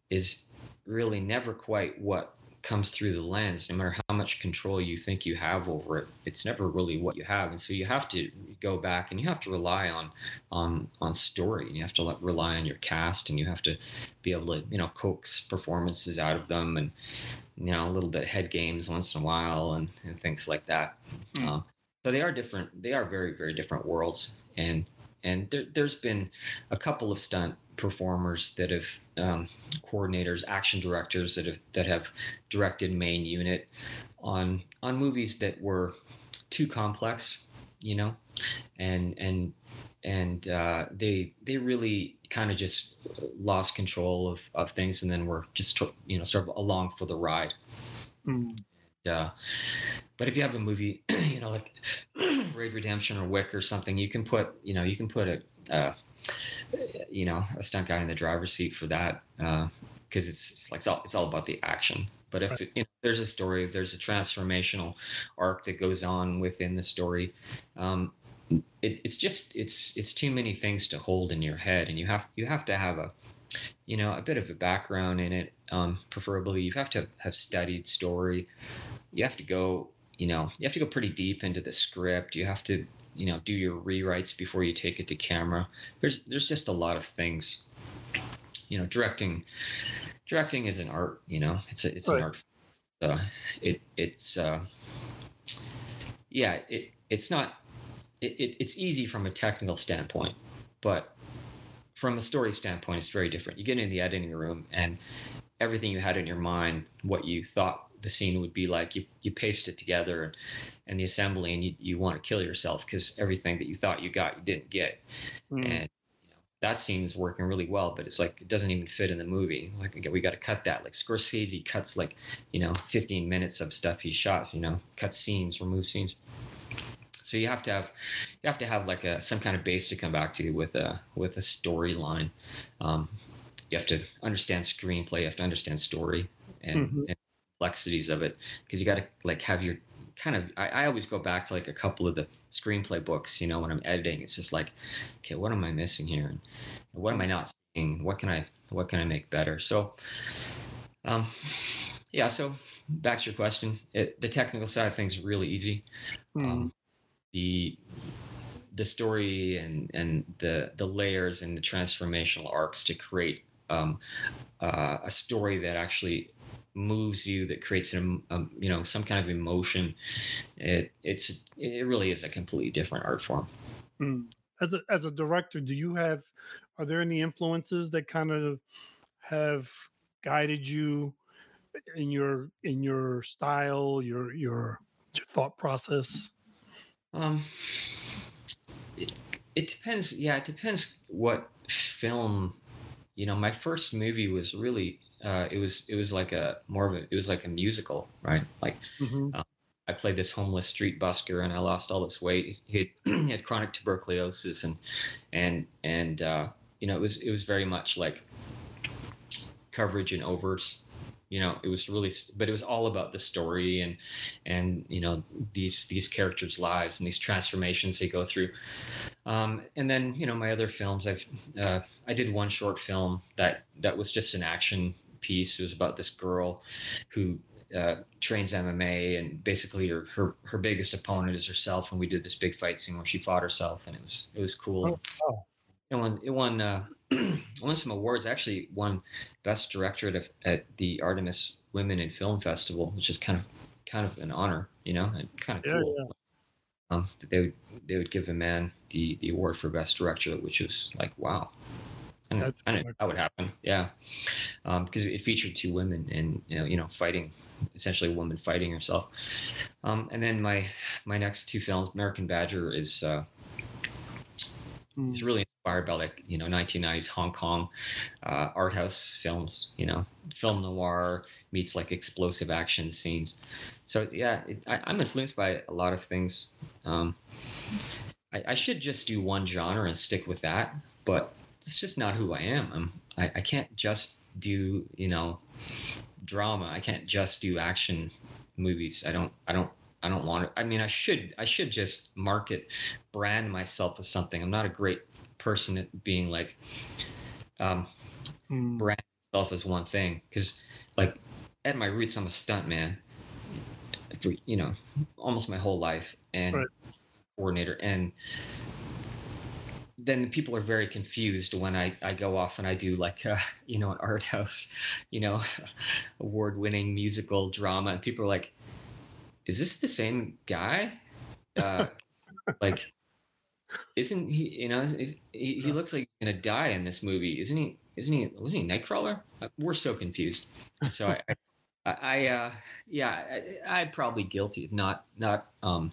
is really never quite what comes through the lens, no matter how much control you think you have over it, it's never really what you have. And so you have to go back and you have to rely on on on story and you have to let, rely on your cast and you have to be able to you know coax performances out of them and you know a little bit head games once in a while and, and things like that. Mm. Um, so they are different. They are very very different worlds and and there, there's been a couple of stunt performers that have um, coordinators, action directors that have that have directed main unit on on movies that were too complex, you know, and and and uh, they they really kind of just lost control of, of things and then were just you know sort of along for the ride. Mm. Uh, but if you have a movie, you know, like Raid Redemption or Wick or something, you can put you know you can put a uh, you know a stunt guy in the driver's seat for that because uh, it's, it's, like it's all, it's all about the action. But if right. you know, there's a story if there's a transformational arc that goes on within the story um, it, it's just it's it's too many things to hold in your head and you have you have to have a you know a bit of a background in it um, preferably. You have to have studied story. You have to go you know you have to go pretty deep into the script. You have to you know do your rewrites before you take it to camera. There's there's just a lot of things. You know directing directing is an art you know it's a, it's right. an art. Uh, it it's uh yeah it it's not it, it, it's easy from a technical standpoint but from a story standpoint it's very different. You get in the editing room and everything you had in your mind what you thought the scene would be like you, you paste it together and, and the assembly and you, you want to kill yourself because everything that you thought you got you didn't get. Mm. and you know, that scene is working really well but it's like it doesn't even fit in the movie. Like we got to cut that. Like scorsese cuts like you know 15 minutes of stuff he shot you know cut scenes remove scenes. So you have to have you have to have like a some kind of base to come back to with a with a storyline. Um, you have to understand screenplay you have to understand story and, mm-hmm. and complexities of it because you got to like have your kind of I, I, always go back to like a couple of the screenplay books you know when i'm editing it's just like okay what am i missing here? And what am i not seeing? What can i what can i make better? So um yeah so back to your question it, the technical side of things really easy. Mm. um, the the story and and the the layers and the transformational arcs to create um, uh, a story that actually moves you that creates an um, you know some kind of emotion it it's it really is a completely different art form mm. as a as a director do you have are there any influences that kind of have guided you in your in your style your your your thought process um it, it depends yeah it depends what film you know my first movie was really uh, it was it was like a more of a it was like a musical, right? Like mm-hmm. um, I played this homeless street busker and I lost all this weight. He had, he had chronic tuberculosis and and and uh, you know it was it was very much like coverage and overs you know it was really but it was all about the story and and you know these these characters lives and these transformations they go through um, and then you know my other films i've uh, i did one short film that that was just an action piece. It was about this girl who uh, trains MMA, and basically her, her her biggest opponent is herself. And we did this big fight scene where she fought herself, and it was it was cool. Oh, oh. It won it won uh, won some awards. Actually, won best director at, at the Artemis Women in Film Festival, which is kind of kind of an honor, you know, and kind of yeah, cool. Yeah. Um, they would they would give a man the the award for best director, which was like wow. And That's I know that would happen. Yeah. Because um, it featured two women and, you know, you know, fighting, essentially a woman fighting herself. Um, and then my, my next two films, American Badger is, uh, mm. is really inspired by like, you know, 1990s Hong Kong, uh, art house films, you know, film noir meets like explosive action scenes. So yeah, it, I, am influenced by a lot of things. Um, I, I should just do one genre and stick with that, but it's just not who I am. I'm, I, I can't just do, you know, drama. I can't just do action movies. I don't, I don't, I don't want to. I mean, I should, I should just market, brand myself as something. I'm not a great person at being like, um, mm. brand myself as one thing. Cause like at my roots, I'm a stunt man. For you know, almost my whole life, and Right. coordinator, and then people are very confused when I, I go off and I do like uh, you know an art house, you know, award winning musical drama, and people are like, "Is this the same guy?" Uh, like, isn't he? You know, is, he, he looks like he's gonna die in this movie, isn't he? Isn't he? Wasn't he Nightcrawler? Uh, We're so confused. So I, I, I uh, yeah, I, I'm probably guilty of not not um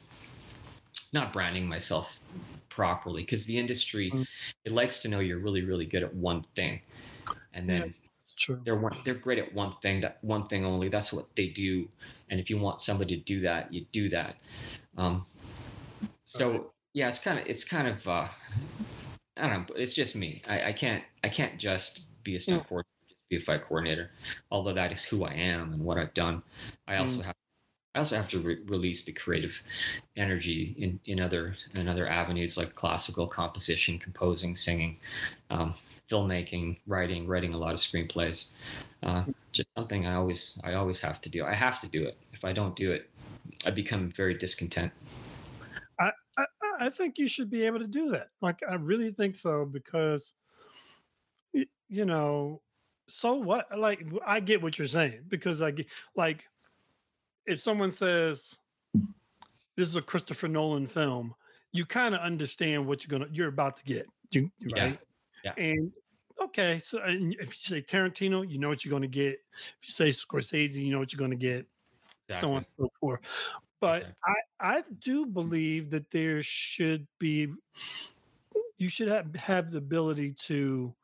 not branding myself properly because the industry Mm. it likes to know you're really really good at one thing and then Yeah. True. they're one, they're great at one thing that one thing only that's what they do and if you want somebody to do that you do that um so yeah it's kind of it's kind of uh i don't know it's just me i, I can't i can't just be a stunt Yeah. coordinator just be a fight coordinator although that is who i am and what i've done i also have I also have to re- release the creative energy in, in other in other avenues like classical composition, composing, singing, um, filmmaking, writing, writing a lot of screenplays. Uh, just something I always I always have to do. I have to do it. If I don't do it, I become very discontent. I, I I think you should be able to do that. Like I really think so because you know, so what? Like i get what you're saying because get like if someone says this is a Christopher Nolan film, you kind of understand what you're gonna you're about to get. You you- Yeah, right? yeah. And okay, so and if you say Tarantino, you know what you're gonna get. If you say Scorsese, you know what you're gonna get so on and so forth. But Exactly. I, I do believe that there should be, you should have, have the ability to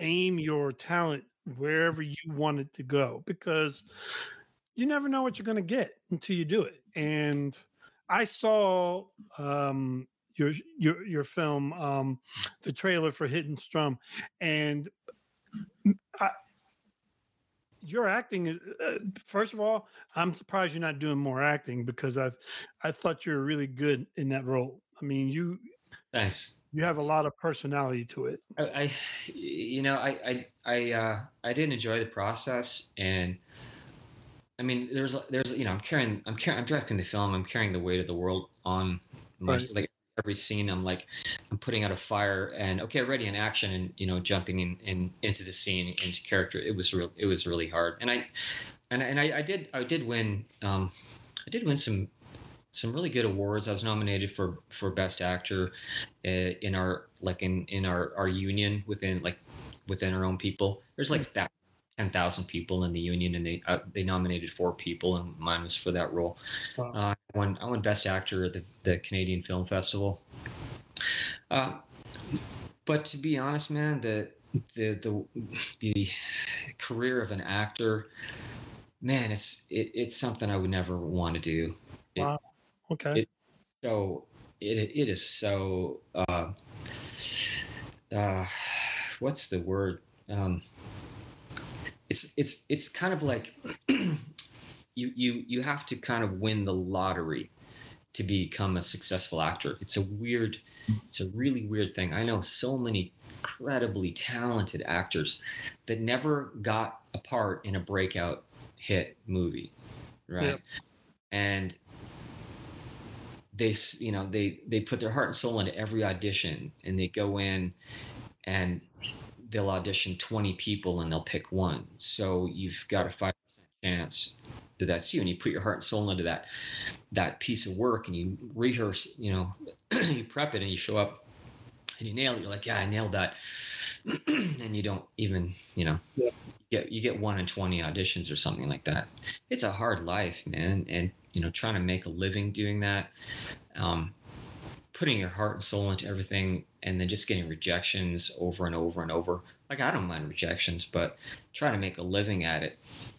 aim your talent wherever you want it to go because you never know what you're going to get until you do it. And I saw um, your your your film, um, the trailer for Hidden Strum, and I, your acting is uh, first of all i'm surprised you're not doing more acting because i i thought you were really good in that role i mean you Thanks. you have a lot of personality to it I, I you know, I, I, I, uh, I did enjoy the process, and I mean, there's, there's, you know, I'm carrying, I'm carrying, I'm directing the film. I'm carrying the weight of the world on my, Right. like every scene. I'm like, I'm putting out a fire, and okay, ready in action, and you know, jumping in, in into the scene, into character. It was real, it was really hard, and I, and I, and I, I did, I did win, um, I did win some some really good awards. I was nominated for for best actor uh, in our like in in our our union within like within our own people. There's like that. 10,000 people in the union and they uh, they nominated four people and mine was for that role. Wow. Uh, I won I won best actor at the, the Canadian Film Festival. Uh, but to be honest, man, the the the the career of an actor, man, it's it, it's something I would never want to do. It- Wow. Okay it- so it it is so uh, uh, what's the word? Um, it's it's it's kind of like you you you have to kind of win the lottery to become a successful actor. It's a weird, it's a really weird thing. I know so many incredibly talented actors that never got a part in a breakout hit movie, right? Yep. And they you know they they put their heart and soul into every audition and they go in and they'll audition 20 people and they'll pick one. So you've got a 5% chance that that's you and you put your heart and soul into that that piece of work and you rehearse you know you prep it and you show up and you nail it. You're like yeah i nailed that. And you don't even you know. Yeah. Get you get one in 20 auditions or something like that. It's a hard life man and you know trying to make a living doing that um, putting your heart and soul into everything and then just getting rejections over and over and over. Like i don't mind rejections but trying to make a living at it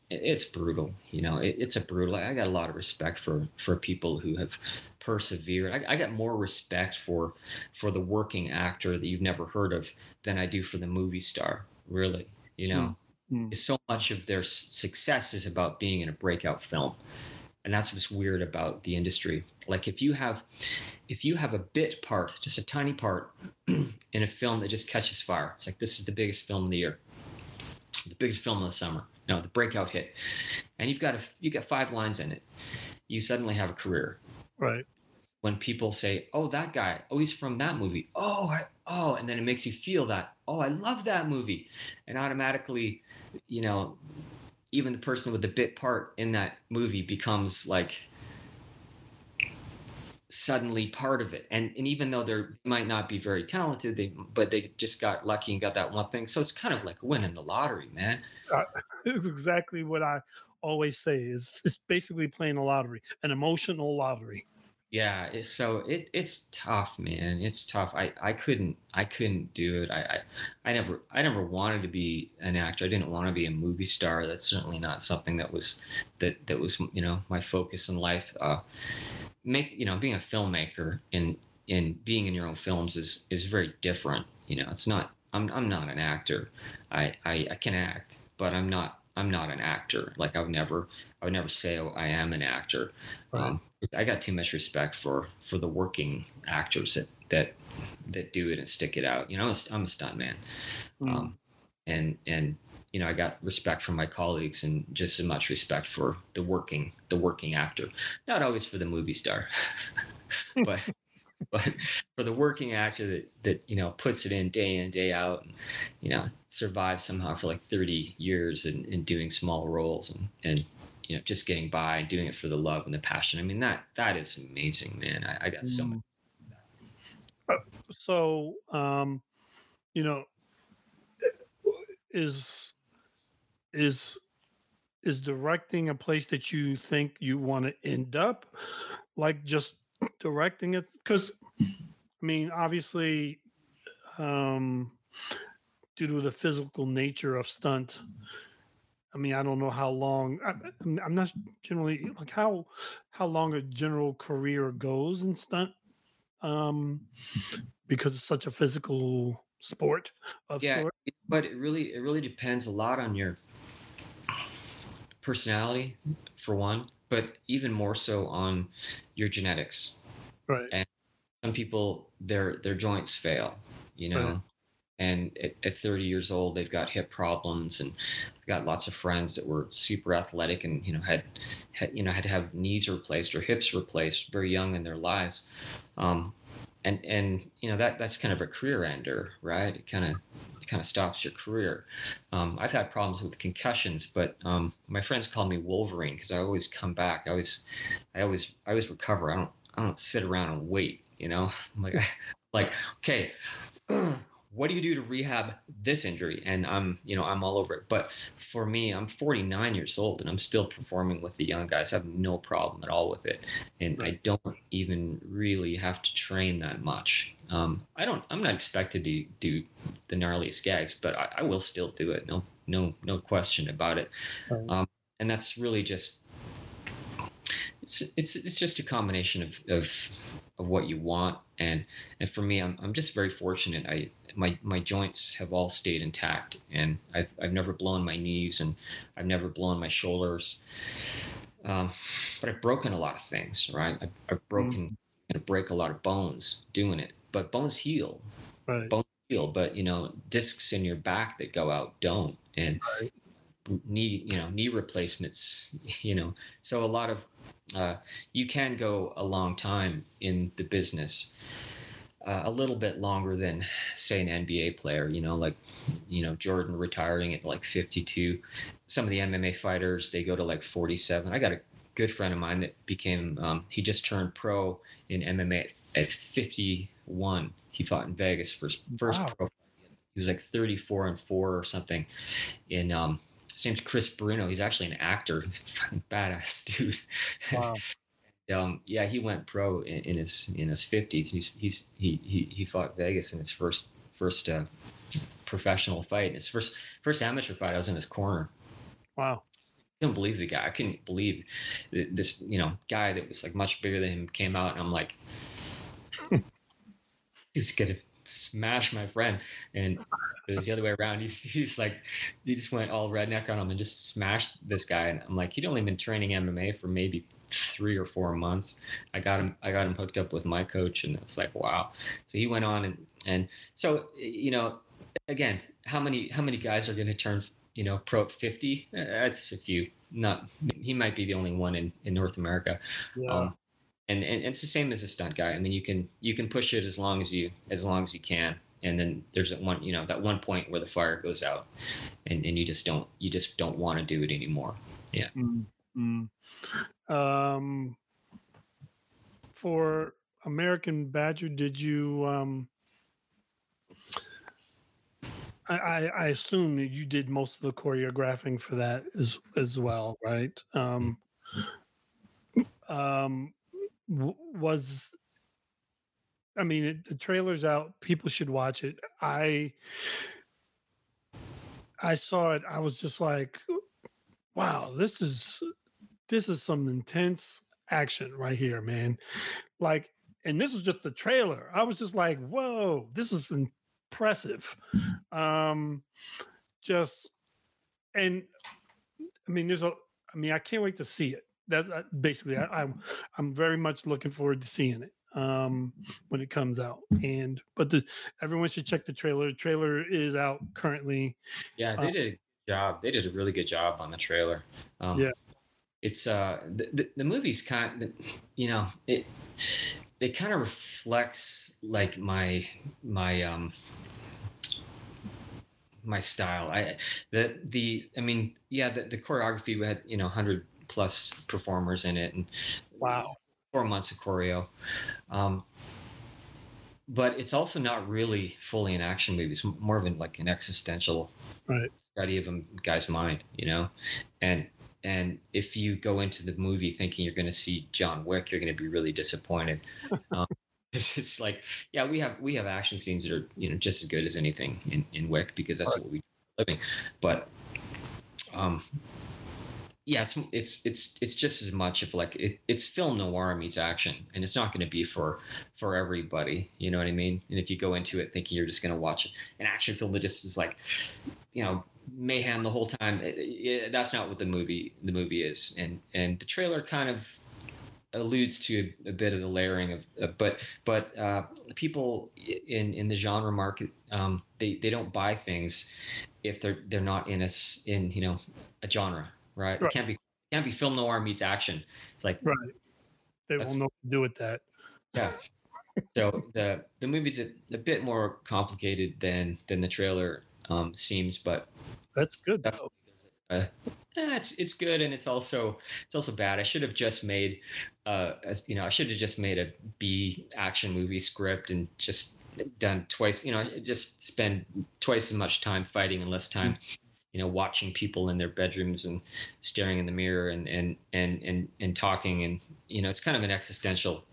it- it's brutal you know it, it's a brutal i got a lot of respect for for people who have persevered. I, I got more respect for for the working actor that you've never heard of than i do for the movie star really you know Mm. so much of their success is about being in a breakout film and that's what's weird about the industry like if you have if you have a bit part just a tiny part in a film that just catches fire it's like this is the biggest film of the year the biggest film of the summer you know, the breakout hit, and you've got a you got five lines in it, you suddenly have a career. Right. When people say, "Oh, that guy, oh, he's from that movie," oh, I, oh, and then it makes you feel that, oh, I love that movie, and automatically, you know, even the person with the bit part in that movie becomes like suddenly part of it. And and even though they might not be very talented they but they just got lucky and got that one thing. So it's kind of like winning the lottery man. Uh, it's exactly what i always say is it's basically playing a lottery an emotional lottery yeah it's so it it's tough man. It's tough. I i couldn't i couldn't do it. I, I i never i never wanted to be an actor. I didn't want to be a movie star. That's certainly not something that was that that was you know my focus in life. Uh make you know being a filmmaker and and being in your own films is is very different you know. It's not i'm, I'm not an actor. I, I i can act but i'm not i'm not an actor like i would never i would never say oh, i am an actor right. um, i got too much respect for for the working actors that that that do it and stick it out you know i'm a stunt man mm. um, and and you know, I got respect from my colleagues and just as much respect for the working the working actor. Not always for the movie star, but but for the working actor that that you know puts it in day in day out and you know survives somehow for like 30 years and, and doing small roles and and you know just getting by and doing it for the love and the passion i mean that that is amazing man. I, I got so much uh, so um you know is is is directing a place that you think you want to end up like just directing it because i mean obviously um due to the physical nature of stunt i mean i don't know how long I, i'm not generally like how how long a general career goes in stunt um because it's such a physical sport yeah sort. but it really it really depends a lot on your personality for one, but even more so on your genetics. Right. And some people their their joints fail, you know. Right. And at, at 30 years old, they've got hip problems, and I've got lots of friends that were super athletic and you know had, had you know had to have knees replaced or hips replaced very young in their lives, um, and and you know that that's kind of a career ender, right? It kind of kind of stops your career. Um, I've had problems with concussions, but um, my friends call me Wolverine because I always come back. I always, I always, I always recover. I don't, I don't sit around and wait. You know, I'm like, like okay. what do you do to rehab this injury? And i'm you know i'm all over it. But for me i'm 49 years old and i'm still performing with the young guys. I have no problem at all with it. And i don't even really have to train that much. Um, i don't i'm not expected to do the gnarliest gags but i, I will still do it. No no no question about it. Um, and that's really just it's it's it's just a combination of, of of what you want and and for me I'm, I'm just very fortunate i my my joints have all stayed intact and i've, I've never blown my knees and i've never blown my shoulders um, but i've broken a lot of things right i've, I've broken mm-hmm. break a lot of bones doing it but bones heal right. bones heal but you know discs in your back that go out don't and right. knee you know knee replacements you know so a lot of uh, you can go a long time in the business, uh, a little bit longer than, say, an NBA player. You know, like you know Jordan retiring at like 52. Some of the MMA fighters they go to like 47. I got a good friend of mine that became um, he just turned pro in MMA at 51. He fought in Vegas for his first wow. pro. He was like 34 and four or something in um, his name's Chris Bruno. He's actually an actor. He's a fucking badass dude. Wow. um, yeah, he went pro in, in, his in his fifties. He's he's he, he he fought Vegas in his first first uh, professional fight. His first first amateur fight. I was in his corner. Wow. I couldn't believe the guy. I couldn't believe this, you know, guy that was like much bigger than him came out, and I'm like, he's gonna smash my friend. And it was the other way around. He's, he's like, he just went all redneck on him and just smashed this guy. And I'm like, he'd only been training MMA for maybe three or four months. I got him, I got him hooked up with my coach and it's like, wow. So he went on and, and so, you know, again, how many, how many guys are going to turn you know pro 50 uh, that's a few not he might be the only one in in north america Yeah. um and, and it's the same as a stunt guy i mean you can you can push it as long as you as long as you can and then there's that one you know that one point where the fire goes out and and you just don't you just don't want to do it anymore Mm, mm. Um, for American Badger, did you? Um, I, I, I assume you did most of the choreographing for that as as well, right? Um, um, w- was I mean, it, the trailer's out. People should watch it. I I saw it. I was just like, wow, this is this is some intense action right here, man. Like, and this is just the trailer. I was just like, whoa, this is impressive. Um, just and I mean, there's a. I mean, I can't wait to see it. That's uh, basically. I, I'm I'm very much looking forward to seeing it um when it comes out. And but the everyone should check the trailer. The trailer is out currently. Yeah they Uh, did a good job. They did a really good job on the trailer. Um Yeah. it's uh the, the, the movie's kind of you know it it kind of reflects like my my um my style. I the the i mean yeah the, the choreography we had you know 100 plus performers in it and wow. four months of choreo. Um but it's also not really fully an action movie. It's more of an like an existential Right. study of a guy's mind you know? And and if you go into the movie thinking you're going to see john wick you're going to be really disappointed. Um, it's, it's like yeah we have we have action scenes that are you know just as good as anything in in wick because that's Right. what we do living. But um yeah it's it's it's it's just as much of like it, it's film noir meets action and it's not going to be for for everybody you know what i mean? And if you go into it thinking you're just going to watch an action film that just is like you know mayhem the whole time it, it, that's not what the movie the movie is. And and the trailer kind of alludes to a, a bit of the layering of, uh, but but uh, people in in the genre market um, they they don't buy things if they're they're not in a in you know a genre right, Right. it can't be can't be film noir meets action. It's like right. They won't know what to do with that. Yeah. So the the movie's a, a bit more complicated than than the trailer um, seems but that's good though. uh, eh, it's it's good and it's also it's also bad. I should have just made uh as you know I should have just made a B action movie script and just done twice you know just spend twice as much time fighting and less time you know watching people in their bedrooms and staring in the mirror and and and and, and talking and you know it's kind of an existential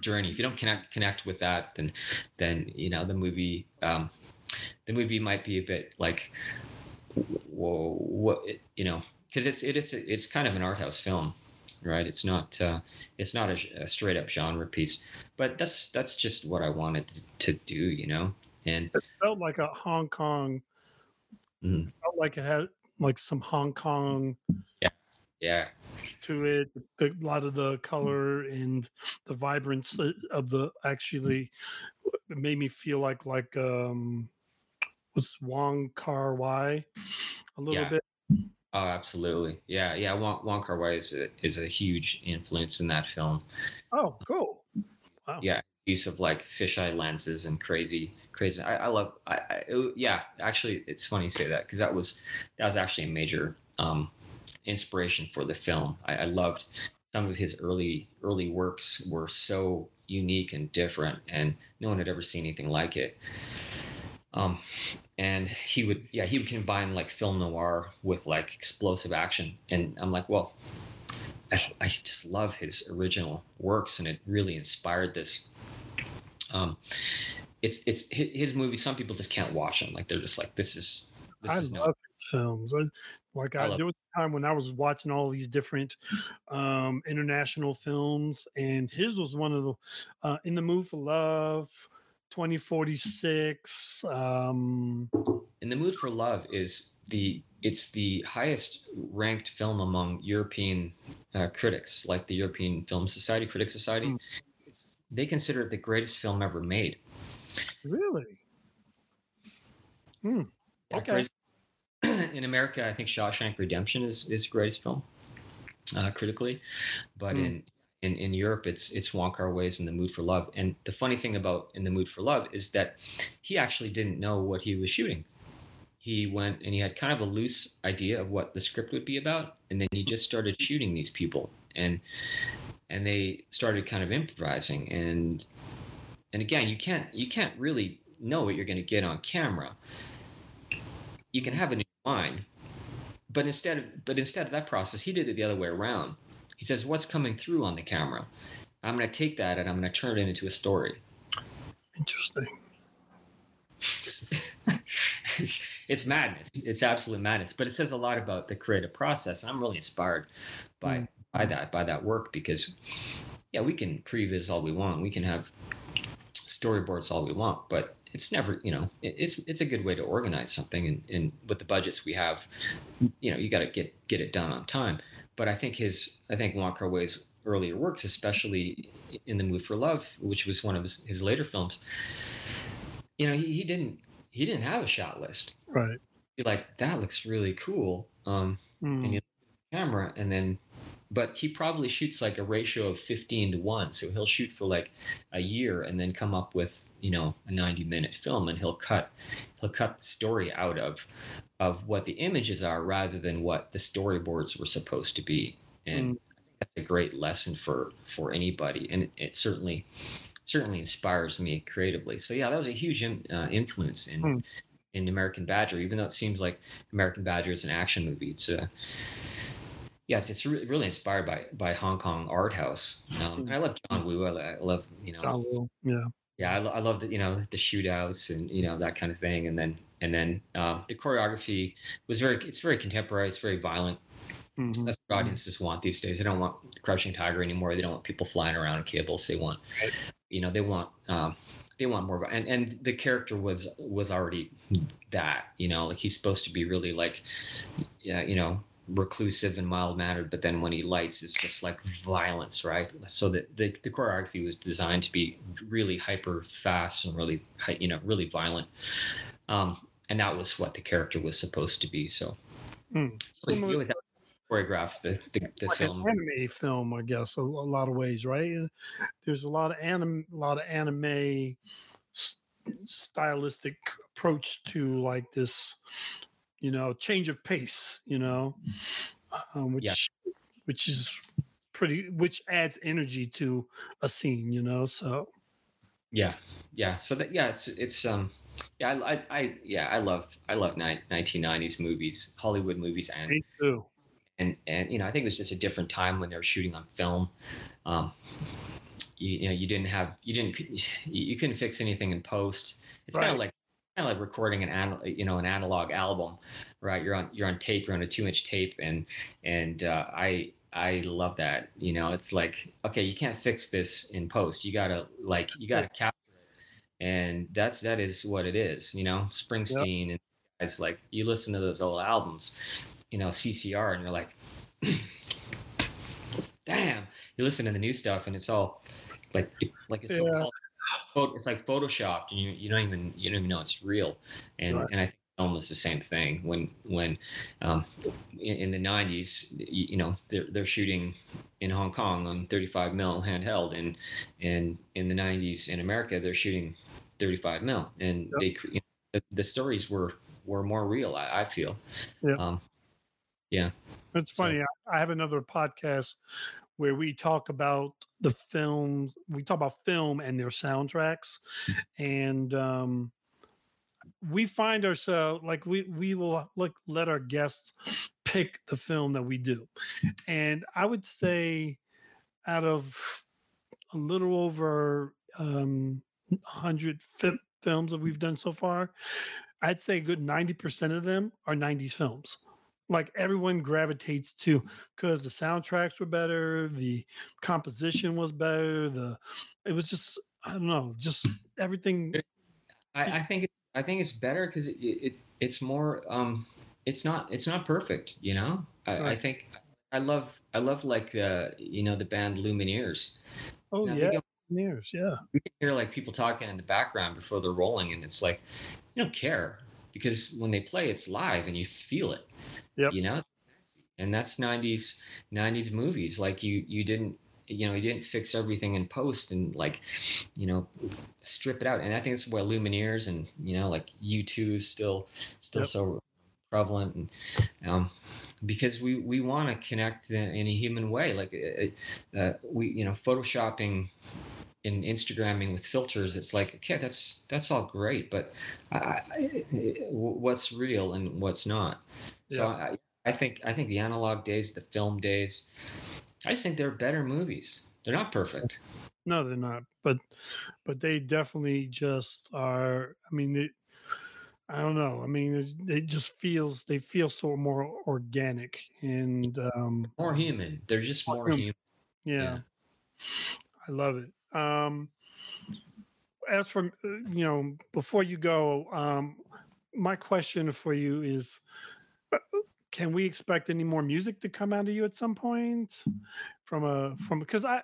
journey if you don't connect connect with that then then you know the movie um the movie might be a bit like whoa, what you know, because it's it, it's it's kind of an art house film, right? It's not uh, it's not a, a straight up genre piece, but that's that's just what I wanted to, to do, you know. And it felt like a hong kong Mhm. felt like it had like some hong kong yeah, Yeah. to it a lot of the color and the vibrance of the actually it made me feel like like um was wong kar wai a little Yeah. bit oh, absolutely, yeah, yeah. Wong, Wong Kar Wai is a, is a huge influence in that film. oh cool wow Yeah. Use of like fisheye lenses and crazy, crazy. I, I love. I, I it- yeah. Actually, it's funny you say that because that was that was actually a major um, inspiration for the film. I, I loved some of his early early works were so unique and different, and no one had ever seen anything like it. Um, and he would, yeah, he would combine like film noir with like explosive action, and I'm like, well, I, just love his original works, and it really inspired this. Um, it's it's his movies. Some people just can't watch them. Like they're just like, this is this I is no love his films. I, like I I, there was a time when I was watching all these different um, international films, and his was one of the uh, "In the Mood for Love," 2046. Um, In the Mood for Love is the it's the highest ranked film among European uh, critics, like the European Film Society, Critic Society. Mm. They consider it the greatest film ever made. Really? Yeah, Okay. in America, I think Shawshank Redemption is is greatest film uh, critically, but Mm. in in, in Europe, it's it's Wong Kar Wai's In the Mood for Love. And the funny thing about In the Mood for Love is that he actually didn't know what he was shooting. He went and he had kind of a loose idea of what the script would be about, and then he just started shooting these people, and and they started kind of improvising. And and again, you can't you can't really know what you're going to get on camera. You can have it in your mind, but instead of but instead of that process, he did it the other way around. He says, "What's coming through on the camera? I'm going to take that and I'm going to turn it into a story." Interesting. it's, it's madness. It's absolute madness. But it says a lot about the creative process. I'm really inspired by Mm. by that by that work because yeah, we can previs all we want. We can have storyboards all we want, but it's never you know it's it's a good way to organize something and, and with the budgets we have you know you got to get get it done on time but i think his i think Wong Kar Wai's earlier works especially in the mood for love which was one of his, his later films you know he, he didn't he didn't have a shot list Right. You're like that looks really cool um Mm. and you camera and then but he probably shoots like a ratio of 15 to 1 so he'll shoot for like a year and then come up with you know a 90 minute film and he'll cut he'll cut the story out of of what the images are rather than what the storyboards were supposed to be. And that's a great lesson for for anybody and it, it certainly certainly inspires me creatively. So yeah that was a huge in, uh, influence in Hmm. in American Badger even though it seems like American Badger is an action movie. It's a Yes, it's re- really inspired by by Hong Kong art house. Um, and I love John Woo. I, I love you know John Woo. Yeah. yeah I, lo- I love the you know the shootouts and you know that kind of thing. And then and then um, the choreography was very it's very contemporary. It's very violent. Mhm. That's what audiences want these days. They don't want Crouching Tiger anymore. They don't want people flying around in cables. They want you know they want um, they want more. And and the character was was already that you know like he's supposed to be really like yeah you know reclusive and mild mannered but then when he lights it's just like violence right so that the, the choreography was designed to be really hyper fast and really you know really violent um and that was what the character was supposed to be so Mm. it was, it choreographed the the, the like film an anime film, I guess, a, a lot of ways, right? There's a lot of anime, a lot of anime s- stylistic approach to like this, you know, change of pace, you know, um, which which is pretty, which adds energy to a scene, you know. So Yeah, yeah. So that yeah, it's it's um yeah I I, I yeah I love I love nineteen nineties movies, Hollywood movies, and me too. and and you know I think it was just a different time when they were shooting on film. Um, you, you know you didn't have you didn't you, you couldn't fix anything in post. It's kind of like kind of like recording an an, you know an analog album, right? You're on you're on tape, you're on a two inch tape, and and uh, I I love that. You know, it's like okay, you can't fix this in post. You gotta like you gotta capture it, and that's that is what it is. You know, Springsteen and guys like you listen to those old albums, you know CCR, and you're like, damn. You listen to the new stuff, and it's all like like it's so Yeah. photo- it's like photoshopped and you, you don't even you don't even know it's real and Right. and i think film is the same thing when when um, in, in the 90s you, you know they're, they're shooting in hong kong on 35 mil handheld and and in the 90s in america they're shooting 35 mil and Yep. they you know, the, the stories were were more real i, I feel Yeah. um It's So- funny. I, I have another podcast where we talk about the films. We talk about film and their soundtracks, and um, we find ourselves like we we will like let our guests pick the film that we do, and I would say out of a little over um, hundred fi- films that we've done so far, I'd say a good ninety percent of them are '90s films like everyone gravitates to because the soundtracks were better, the composition was better, the it was just I don't know, just everything. I, I think it- I think it's better because it, it it's more um it's not it's not perfect you know? I, I think I love I love like uh you know the band Lumineers. Oh they yeah, years, yeah, you can hear like people talking in the background before they're rolling and it's like you don't care because when they play it's live and you feel it Yep. you know? And that's 90s 90s movies. Like you you didn't you know you didn't fix everything in post and like you know strip it out. And i think that's why lumineers and you know like u2 is still still Yep. so prevalent. And um because we we want to connect in in a human way. Like uh, uh, we you know photoshopping and instagramming with filters it's like okay that's that's all great but I, I, what's real and what's not so Yeah. I, I think I think the analog days, the film days, I just think they're better movies. They're not perfect. No, they're not. But but they definitely just are. I mean, they, I don't know. I mean, it, it just feels they feel so more organic and um, More human. They're just More more human. human. yeah, Yeah. I love it. Um, as for uh, you know, before you go, um, my question for you is. uh, Can we expect any more music to come out of you at some point from a from because I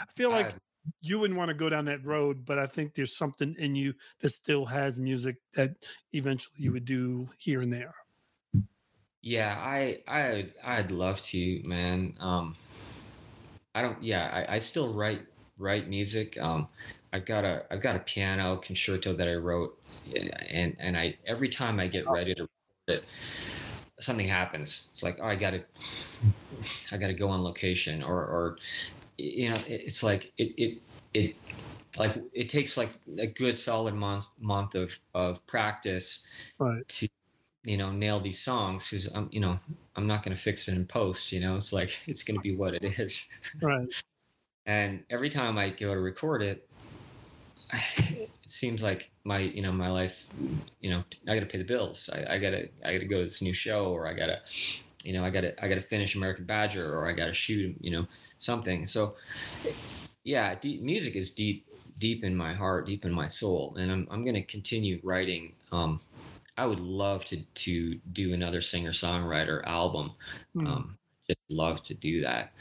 I feel like I- you wouldn't want to go down that road, but I think there's something in you that still has music that eventually you would do here and there. yeah, I I I'd love to, man. Um, I don't. Yeah, I, I still write write music. Um, I've got a I've got a piano concerto that I wrote, and and I every time I get ready to record it, something happens. It's like, oh, I gotta I gotta go on location, or or you know, it, it's like it it it like it takes like a good solid month month of of practice Right. to you know nail these songs because I'm you know I'm not gonna fix it in post. You know, it's like it's gonna be what it is. Right. And every time I go to record it, it seems like my you know my life, you know, I got to pay the bills. I, I gotta I gotta go to this new show, or I gotta, you know, I gotta I gotta finish American Badger, or I gotta shoot you know something. So, yeah, deep, music is deep deep in my heart, deep in my soul, and I'm I'm gonna continue writing. Um, I would love to to do another singer songwriter album. Hmm. Um, just love to do that.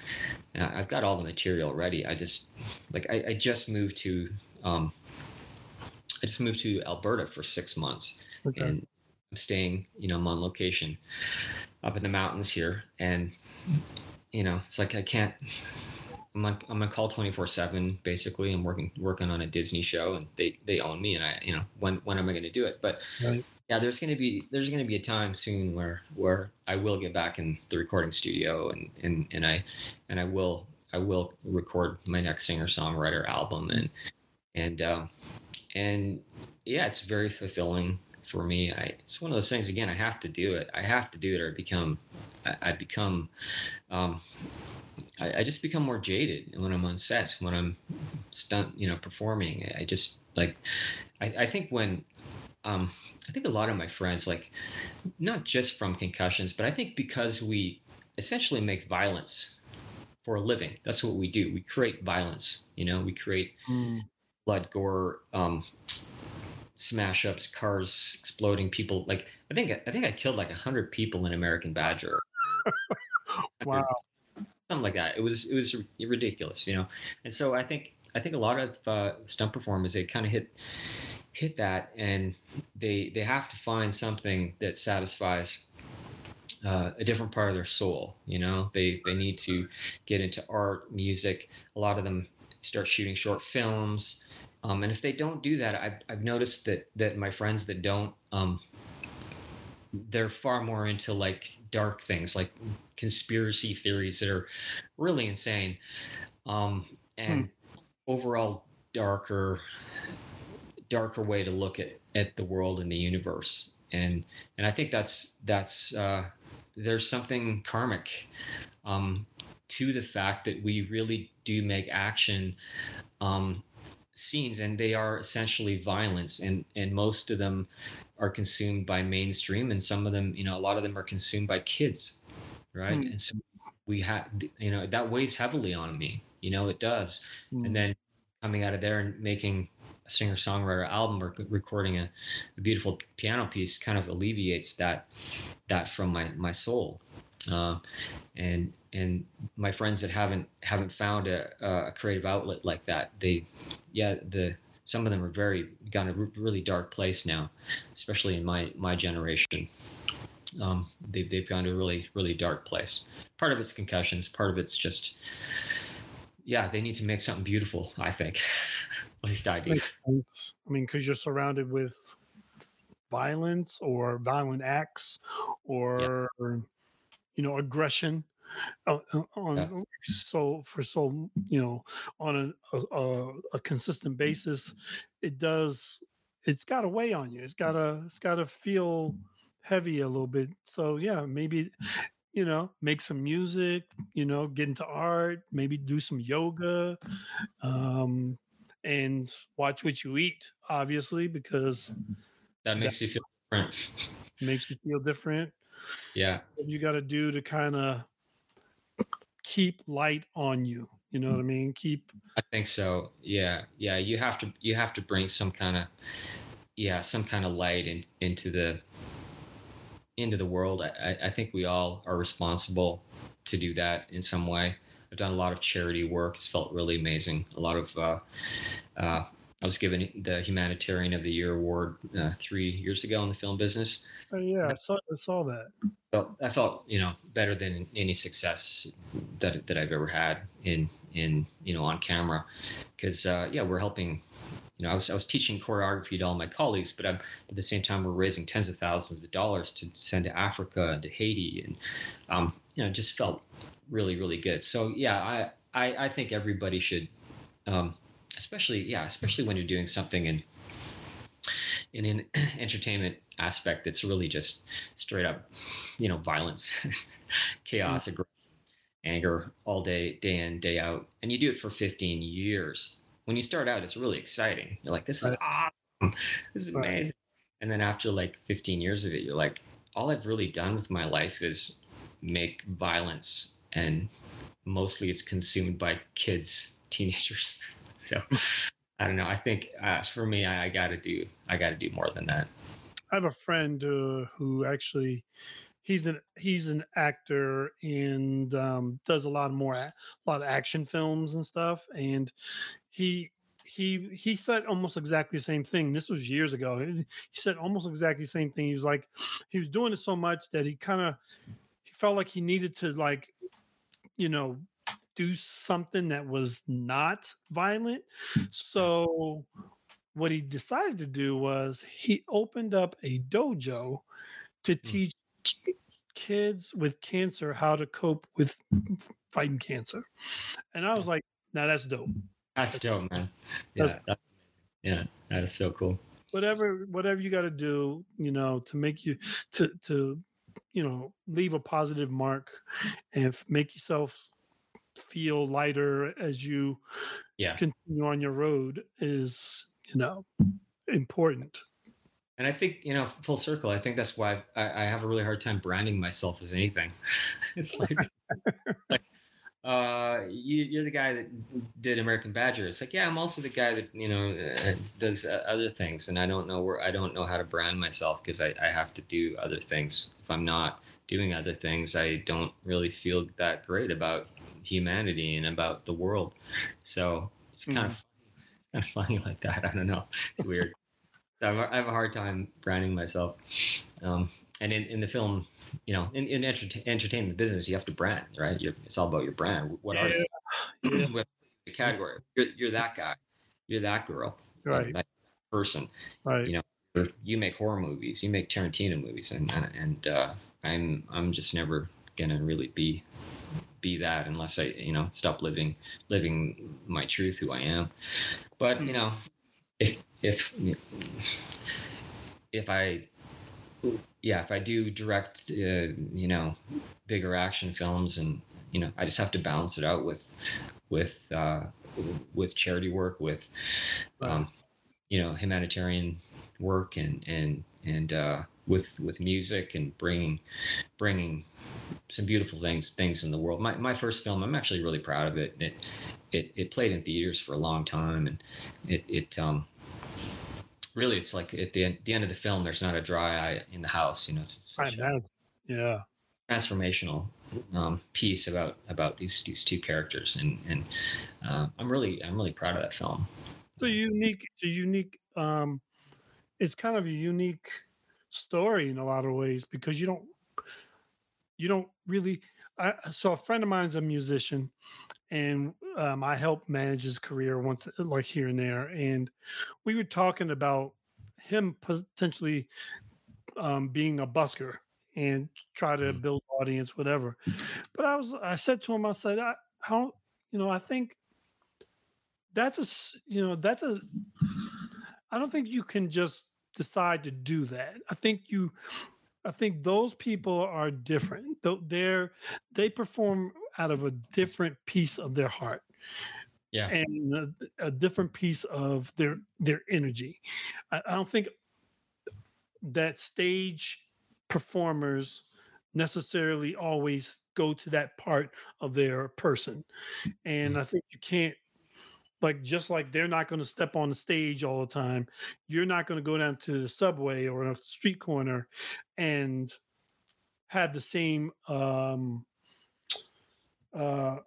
And I've got all the material ready. I just like I, I just moved to um, I just moved to Alberta for six months, okay. and I'm staying. You know, I'm on location up in the mountains here, and you know, it's like I can't. I'm on I'm on call 24 seven. Basically, I'm working working on a Disney show, and they they own me, and I you know when when am I going to do it? But Right. Yeah, there's gonna be there's gonna be a time soon where where I will get back in the recording studio and and and I and I will I will record my next singer songwriter album and and um, and yeah, it's very fulfilling for me. I it's one of those things again. I have to do it. I have to do it or I become I, I become um, I, I just become more jaded when I'm on set when I'm stunt you know performing. I just like I, I think when um, I think a lot of my friends, like not just from concussions, but I think because we essentially make violence for a living. That's what we do. We create violence. You know, we create Hmm. blood, gore, um, smash ups, cars exploding, people. Like I think I think I killed like a hundred people in American Badger. Wow. something like that. It was it was ridiculous, you know. And so I think I think a lot of uh, stunt performers they kind of hit hit that, and they they have to find something that satisfies uh, a different part of their soul. You know, they they need to get into art, music. A lot of them start shooting short films. Um, and if they don't do that, I've, I've noticed that that my friends that don't, um, they're far more into like dark things, like conspiracy theories that are really insane, um, and overall darker, darker way to look at at the world and the universe. And and I think that's that's uh, there's something karmic um, to the fact that we really do make action um, scenes, and they are essentially violence, and and most of them are consumed by mainstream, and some of them, you know, a lot of them are consumed by kids, right? Hmm. And so we have, you know, that weighs heavily on me. You know, it does. Hmm. And then coming out of there and making singer songwriter album or recording a, a beautiful piano piece kind of alleviates that that from my my soul. Uh, and and my friends that haven't haven't found a, a creative outlet like that, they, yeah, the some of them are very gone a really dark place now, especially in my my generation. Um, they've they've gone to a really really dark place. Part of it's concussions. Part of it's just yeah, they need to make something beautiful. I think, at least I. I mean, because you're surrounded with violence or violent acts or yeah. you know aggression uh, uh, on yeah. so for so you know on a, a, a consistent basis it does it's got to weigh on you it's got to it's got to feel heavy a little bit so yeah maybe you know make some music you know get into art maybe do some yoga um and watch what you eat obviously because mm-hmm. that makes that you feel different. makes you feel different. Yeah. What you got to do to kind of keep light on you you know mm-hmm. what i mean? Keep i think so. Yeah. Yeah you have to you have to bring some kind of yeah some kind of light in, into the into the world. I, I think we all are responsible to do that in some way i've done a lot of charity work it's felt really amazing a lot of uh, uh, I was given the Humanitarian of the Year award uh, three years ago in the film business. Oh, yeah, I saw, I saw that. Felt, I felt, you know, better than any success that that I've ever had in in you know on camera, because uh, yeah, we're helping. You know, I was I was teaching choreography to all my colleagues, but I'm, at the same time we're raising tens of thousands of dollars to send to Africa and to Haiti, and um, you know, just felt really really good. So yeah, I I, I think everybody should. Um, especially yeah especially when you're doing something in in an entertainment aspect that's really just straight up you know violence chaos mm-hmm. anger all day day in day out and you do it for 15 years when you start out it's really exciting you're like this is awesome this is amazing and then after like 15 years of it you're like all i've really done with my life is make violence and mostly it's consumed by kids teenagers so I don't know. I think uh, for me, I, I got to do I got to do more than that. I have a friend uh, who actually he's an he's an actor and um, does a lot more a lot of action films and stuff. And he he he said almost exactly the same thing. This was years ago. He said almost exactly the same thing. He was like he was doing it so much that he kind of he felt like he needed to like you know do something that was not violent. So what he decided to do was he opened up a dojo to mm. teach kids with cancer how to cope with fighting cancer. And I was like, now that's dope. That's dope, man. Yeah, that's, that's yeah, that is so cool. Whatever, whatever you got to do, you know, to make you to to you know leave a positive mark and make yourself feel lighter as you yeah. continue on your road is you know important and i think you know full circle i think that's why i, I have a really hard time branding myself as anything it's like like uh, you, are the guy that did American Badger. It's like, yeah, I'm also the guy that you know uh, does uh, other things, and I don't know where I don't know how to brand myself because I, I have to do other things. If I'm not doing other things, I don't really feel that great about humanity and about the world. So it's kind mm. of it's kind of funny like that. I don't know. It's weird. I have a hard time branding myself. Um, and in, in the film, you know, in, in enter- entertainment business, you have to brand, right? You're, it's all about your brand. What are you? Yeah. the category. You're, you're, that guy. You're that girl. Right. That person. Right. You know, you make horror movies. You make Tarantino movies, and and uh, I'm I'm just never gonna really be be that unless I, you know, stop living living my truth, who I am. But you know, if if if I yeah, if I do direct, uh, you know, bigger action films, and you know, I just have to balance it out with, with, uh, with charity work, with, um, you know, humanitarian work, and and and uh, with with music and bringing bringing some beautiful things things in the world. My my first film, I'm actually really proud of it. It it, it played in theaters for a long time, and it it um really it's like at the end, the end of the film, there's not a dry eye in the house. You know, it's, it's a, yeah transformational um, piece about about these these two characters, and and uh, I'm really I'm really proud of that film. It's a unique, it's a unique, um, it's kind of a unique story in a lot of ways because you don't, you don't really. I, so a friend of mine's a musician, and um, I helped manage his career once, like here and there, and we were talking about him potentially um, being a busker and try to Mm. build audience, whatever. But I was, I said to him, I said, I, how, you know, I think that's a, you know, that's a, I don't think you can just decide to do that. I think you, I think those people are different. They're, they perform out of a different piece of their heart Yeah. and a, a different piece of their their energy. I, I don't think that stage performers necessarily always go to that part of their person, and I think you can't like just like they're not going to step on the stage all the time. You're not going to go down to the subway or a street corner and have the same um uh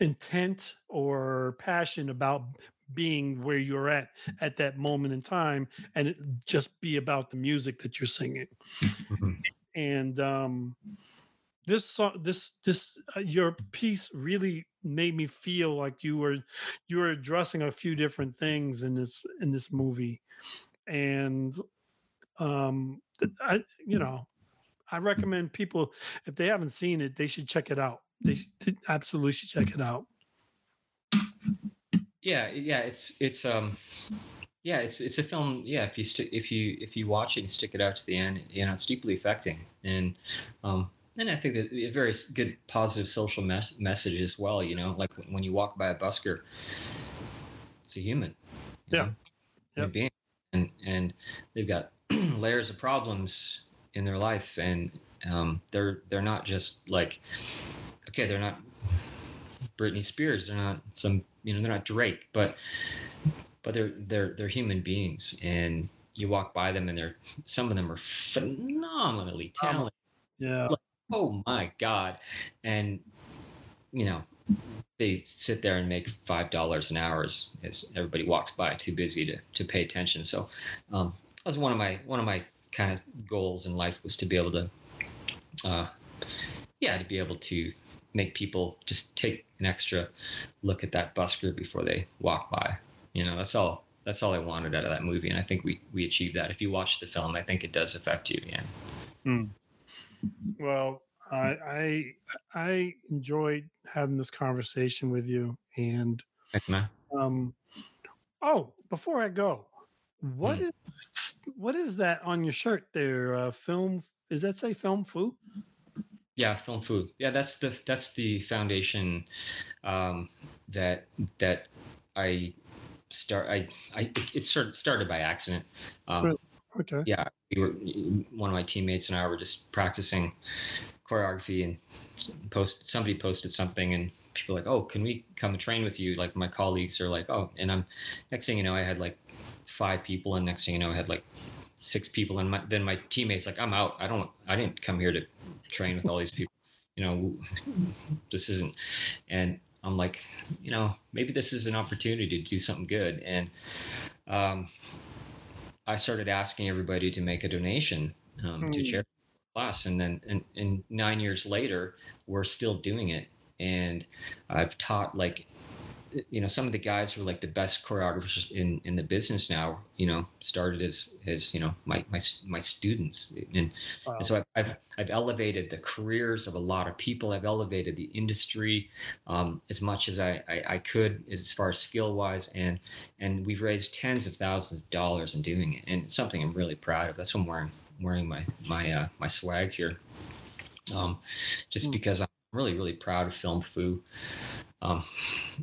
intent or passion about being where you're at at that moment in time and it just be about the music that you're singing. And um this song this this uh, your piece really made me feel like you were you were addressing a few different things in this in this movie. And um i you know i recommend people if they haven't seen it they should check it out they should, absolutely should check it out Yeah, yeah, it's it's um yeah, it's it's a film. Yeah, if you st- if you if you watch it and stick it out to the end, you know, it's deeply affecting, and um and I think that a very good positive social mes- message as well. You know, like when you walk by a busker, it's a human. Yeah. know, human Yep. being, and and they've got layers of problems in their life, and um, they're they're not just like okay, they're not Britney Spears. They're not some, you know, they're not Drake, but but they're they're they're human beings, and you walk by them, and they're some of them are phenomenally talented. yeah Oh my god! And you know, they sit there and make five dollars an hour as, as everybody walks by, too busy to to pay attention. So um, that was one of my one of my kind of goals in life was to be able to, uh, yeah, to be able to make people just take an extra look at that busker before they walk by. You know, that's all. That's all I wanted out of that movie, and I think we we achieved that. If you watch the film, I think it does affect you. Yeah. Well, I I I enjoyed having this conversation with you. And um, oh, before I go, what Hmm. is what is that on your shirt there? Uh, film? Is that say film food? Yeah, film food. Yeah, that's the that's the foundation um, that that I start. I I it started started by accident. Um, Really? Okay. yeah, we were one of my teammates and I were just practicing choreography and post somebody posted something and people were like, oh, can we come and train with you? Like my colleagues are like, oh, and I'm next thing you know, I had like five people, and next thing you know, I had like six people, and my, then my teammates like, I'm out. I don't. I didn't come here to train with all these people. You know, this isn't. And I'm like, you know, maybe this is an opportunity to do something good. And um, I started asking everybody to make a donation um, to Mm. charity class, and then and, and nine years later, we're still doing it. And I've taught like, you know, some of the guys who are like the best choreographers in in the business now. You know, started as as you know my my my students, and Wow. and so I've, I've, I've elevated the careers of a lot of people. I've elevated the industry um, as much as I, I, I could as far as skill wise. And, and we've raised tens of thousands of dollars in doing it. And something I'm really proud of. That's why I'm wearing, wearing my, my, uh, my swag here. Um, just Mm. because I'm really, really proud of Film Fu. Um,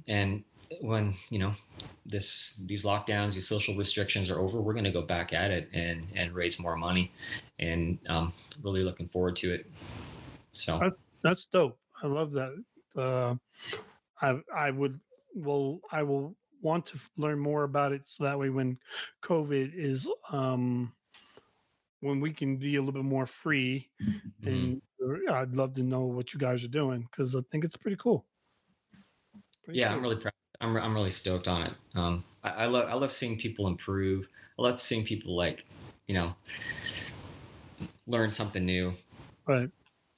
and when, you know, this, these lockdowns, these social restrictions are over, we're going to go back at it and, and raise more money and um, really looking forward to it. So That's dope. I love that. Uh, I I would will I will want to learn more about it so that way when COVID is um when we can be a little bit more free mhm. and uh, I'd love to know what you guys are doing because I think it's pretty cool. Yeah, cool. I'm really proud. I'm I'm really stoked on it. Um, I, I love I love seeing people improve. I love seeing people like, you know, learn something new, Right.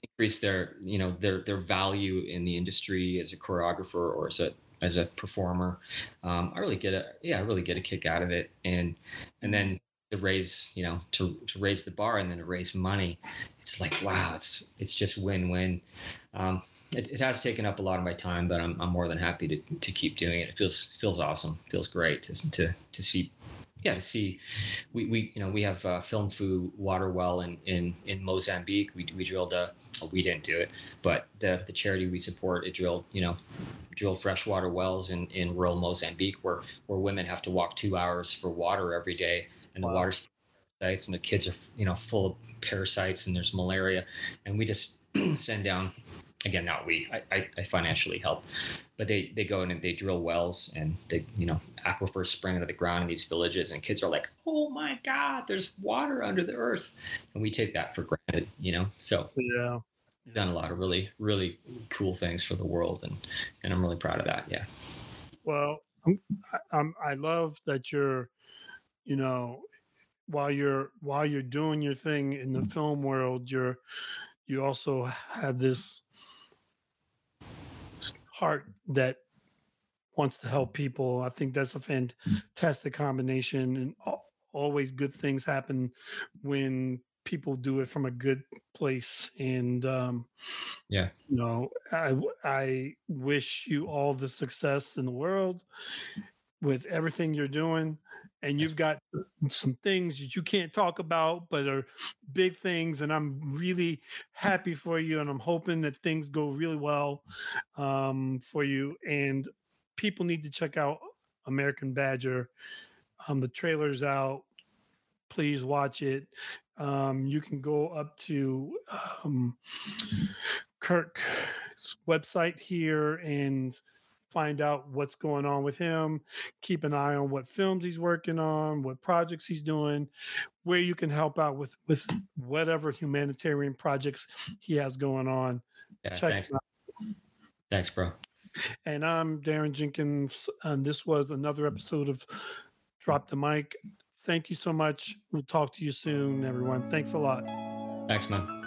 increase their you know their their value in the industry as a choreographer or as a as a performer. Um, I really get a yeah, I really get a kick out of it, and and then to raise you know to to raise the bar and then to raise money, it's like wow, it's it's just win win. Um, it, it has taken up a lot of my time, but I'm, I'm more than happy to, to keep doing it. It feels feels awesome. Feels great to to, to see yeah to see we, we you know we have uh, film fu water well in in in mozambique we, we drilled a well, we didn't do it but the the charity we support it drilled you know drilled freshwater wells in in rural mozambique where where women have to walk two hours for water every day and the Wow. water's parasites and the kids are you know full of parasites and there's malaria and we just send down again not we I, I, I financially help but they they go in and they drill wells and they you know aquifers spring out of the ground in these villages and kids are like oh my god there's water under the earth. And we take that for granted you know? So Yeah. done a lot of really really cool things for the world and and i'm really proud of that yeah. Well, I'm, I- I'm, I love that you're, you know, while you're while you're doing your thing in the film world, you're you also have this heart that wants to help people. I think that's a fantastic combination, and always good things happen when people do it from a good place. And um, Yeah. you know, I I wish you all the success in the world with everything you're doing. And you've got some things that you can't talk about, but are big things. And I'm really happy for you. And I'm hoping that things go really well um, for you. And people need to check out American Badger. Um, the trailer's out. Please watch it. Um, you can go up to um, Kirk's website here and find out what's going on with him. Keep an eye on what films he's working on, what projects he's doing, where you can help out with with whatever humanitarian projects he has going on. yeah Check thanks out. thanks bro And I'm Darren Jenkins, and this was another episode of Drop the Mic. Thank you so much. We'll talk to you soon, everyone. Thanks a lot. thanks man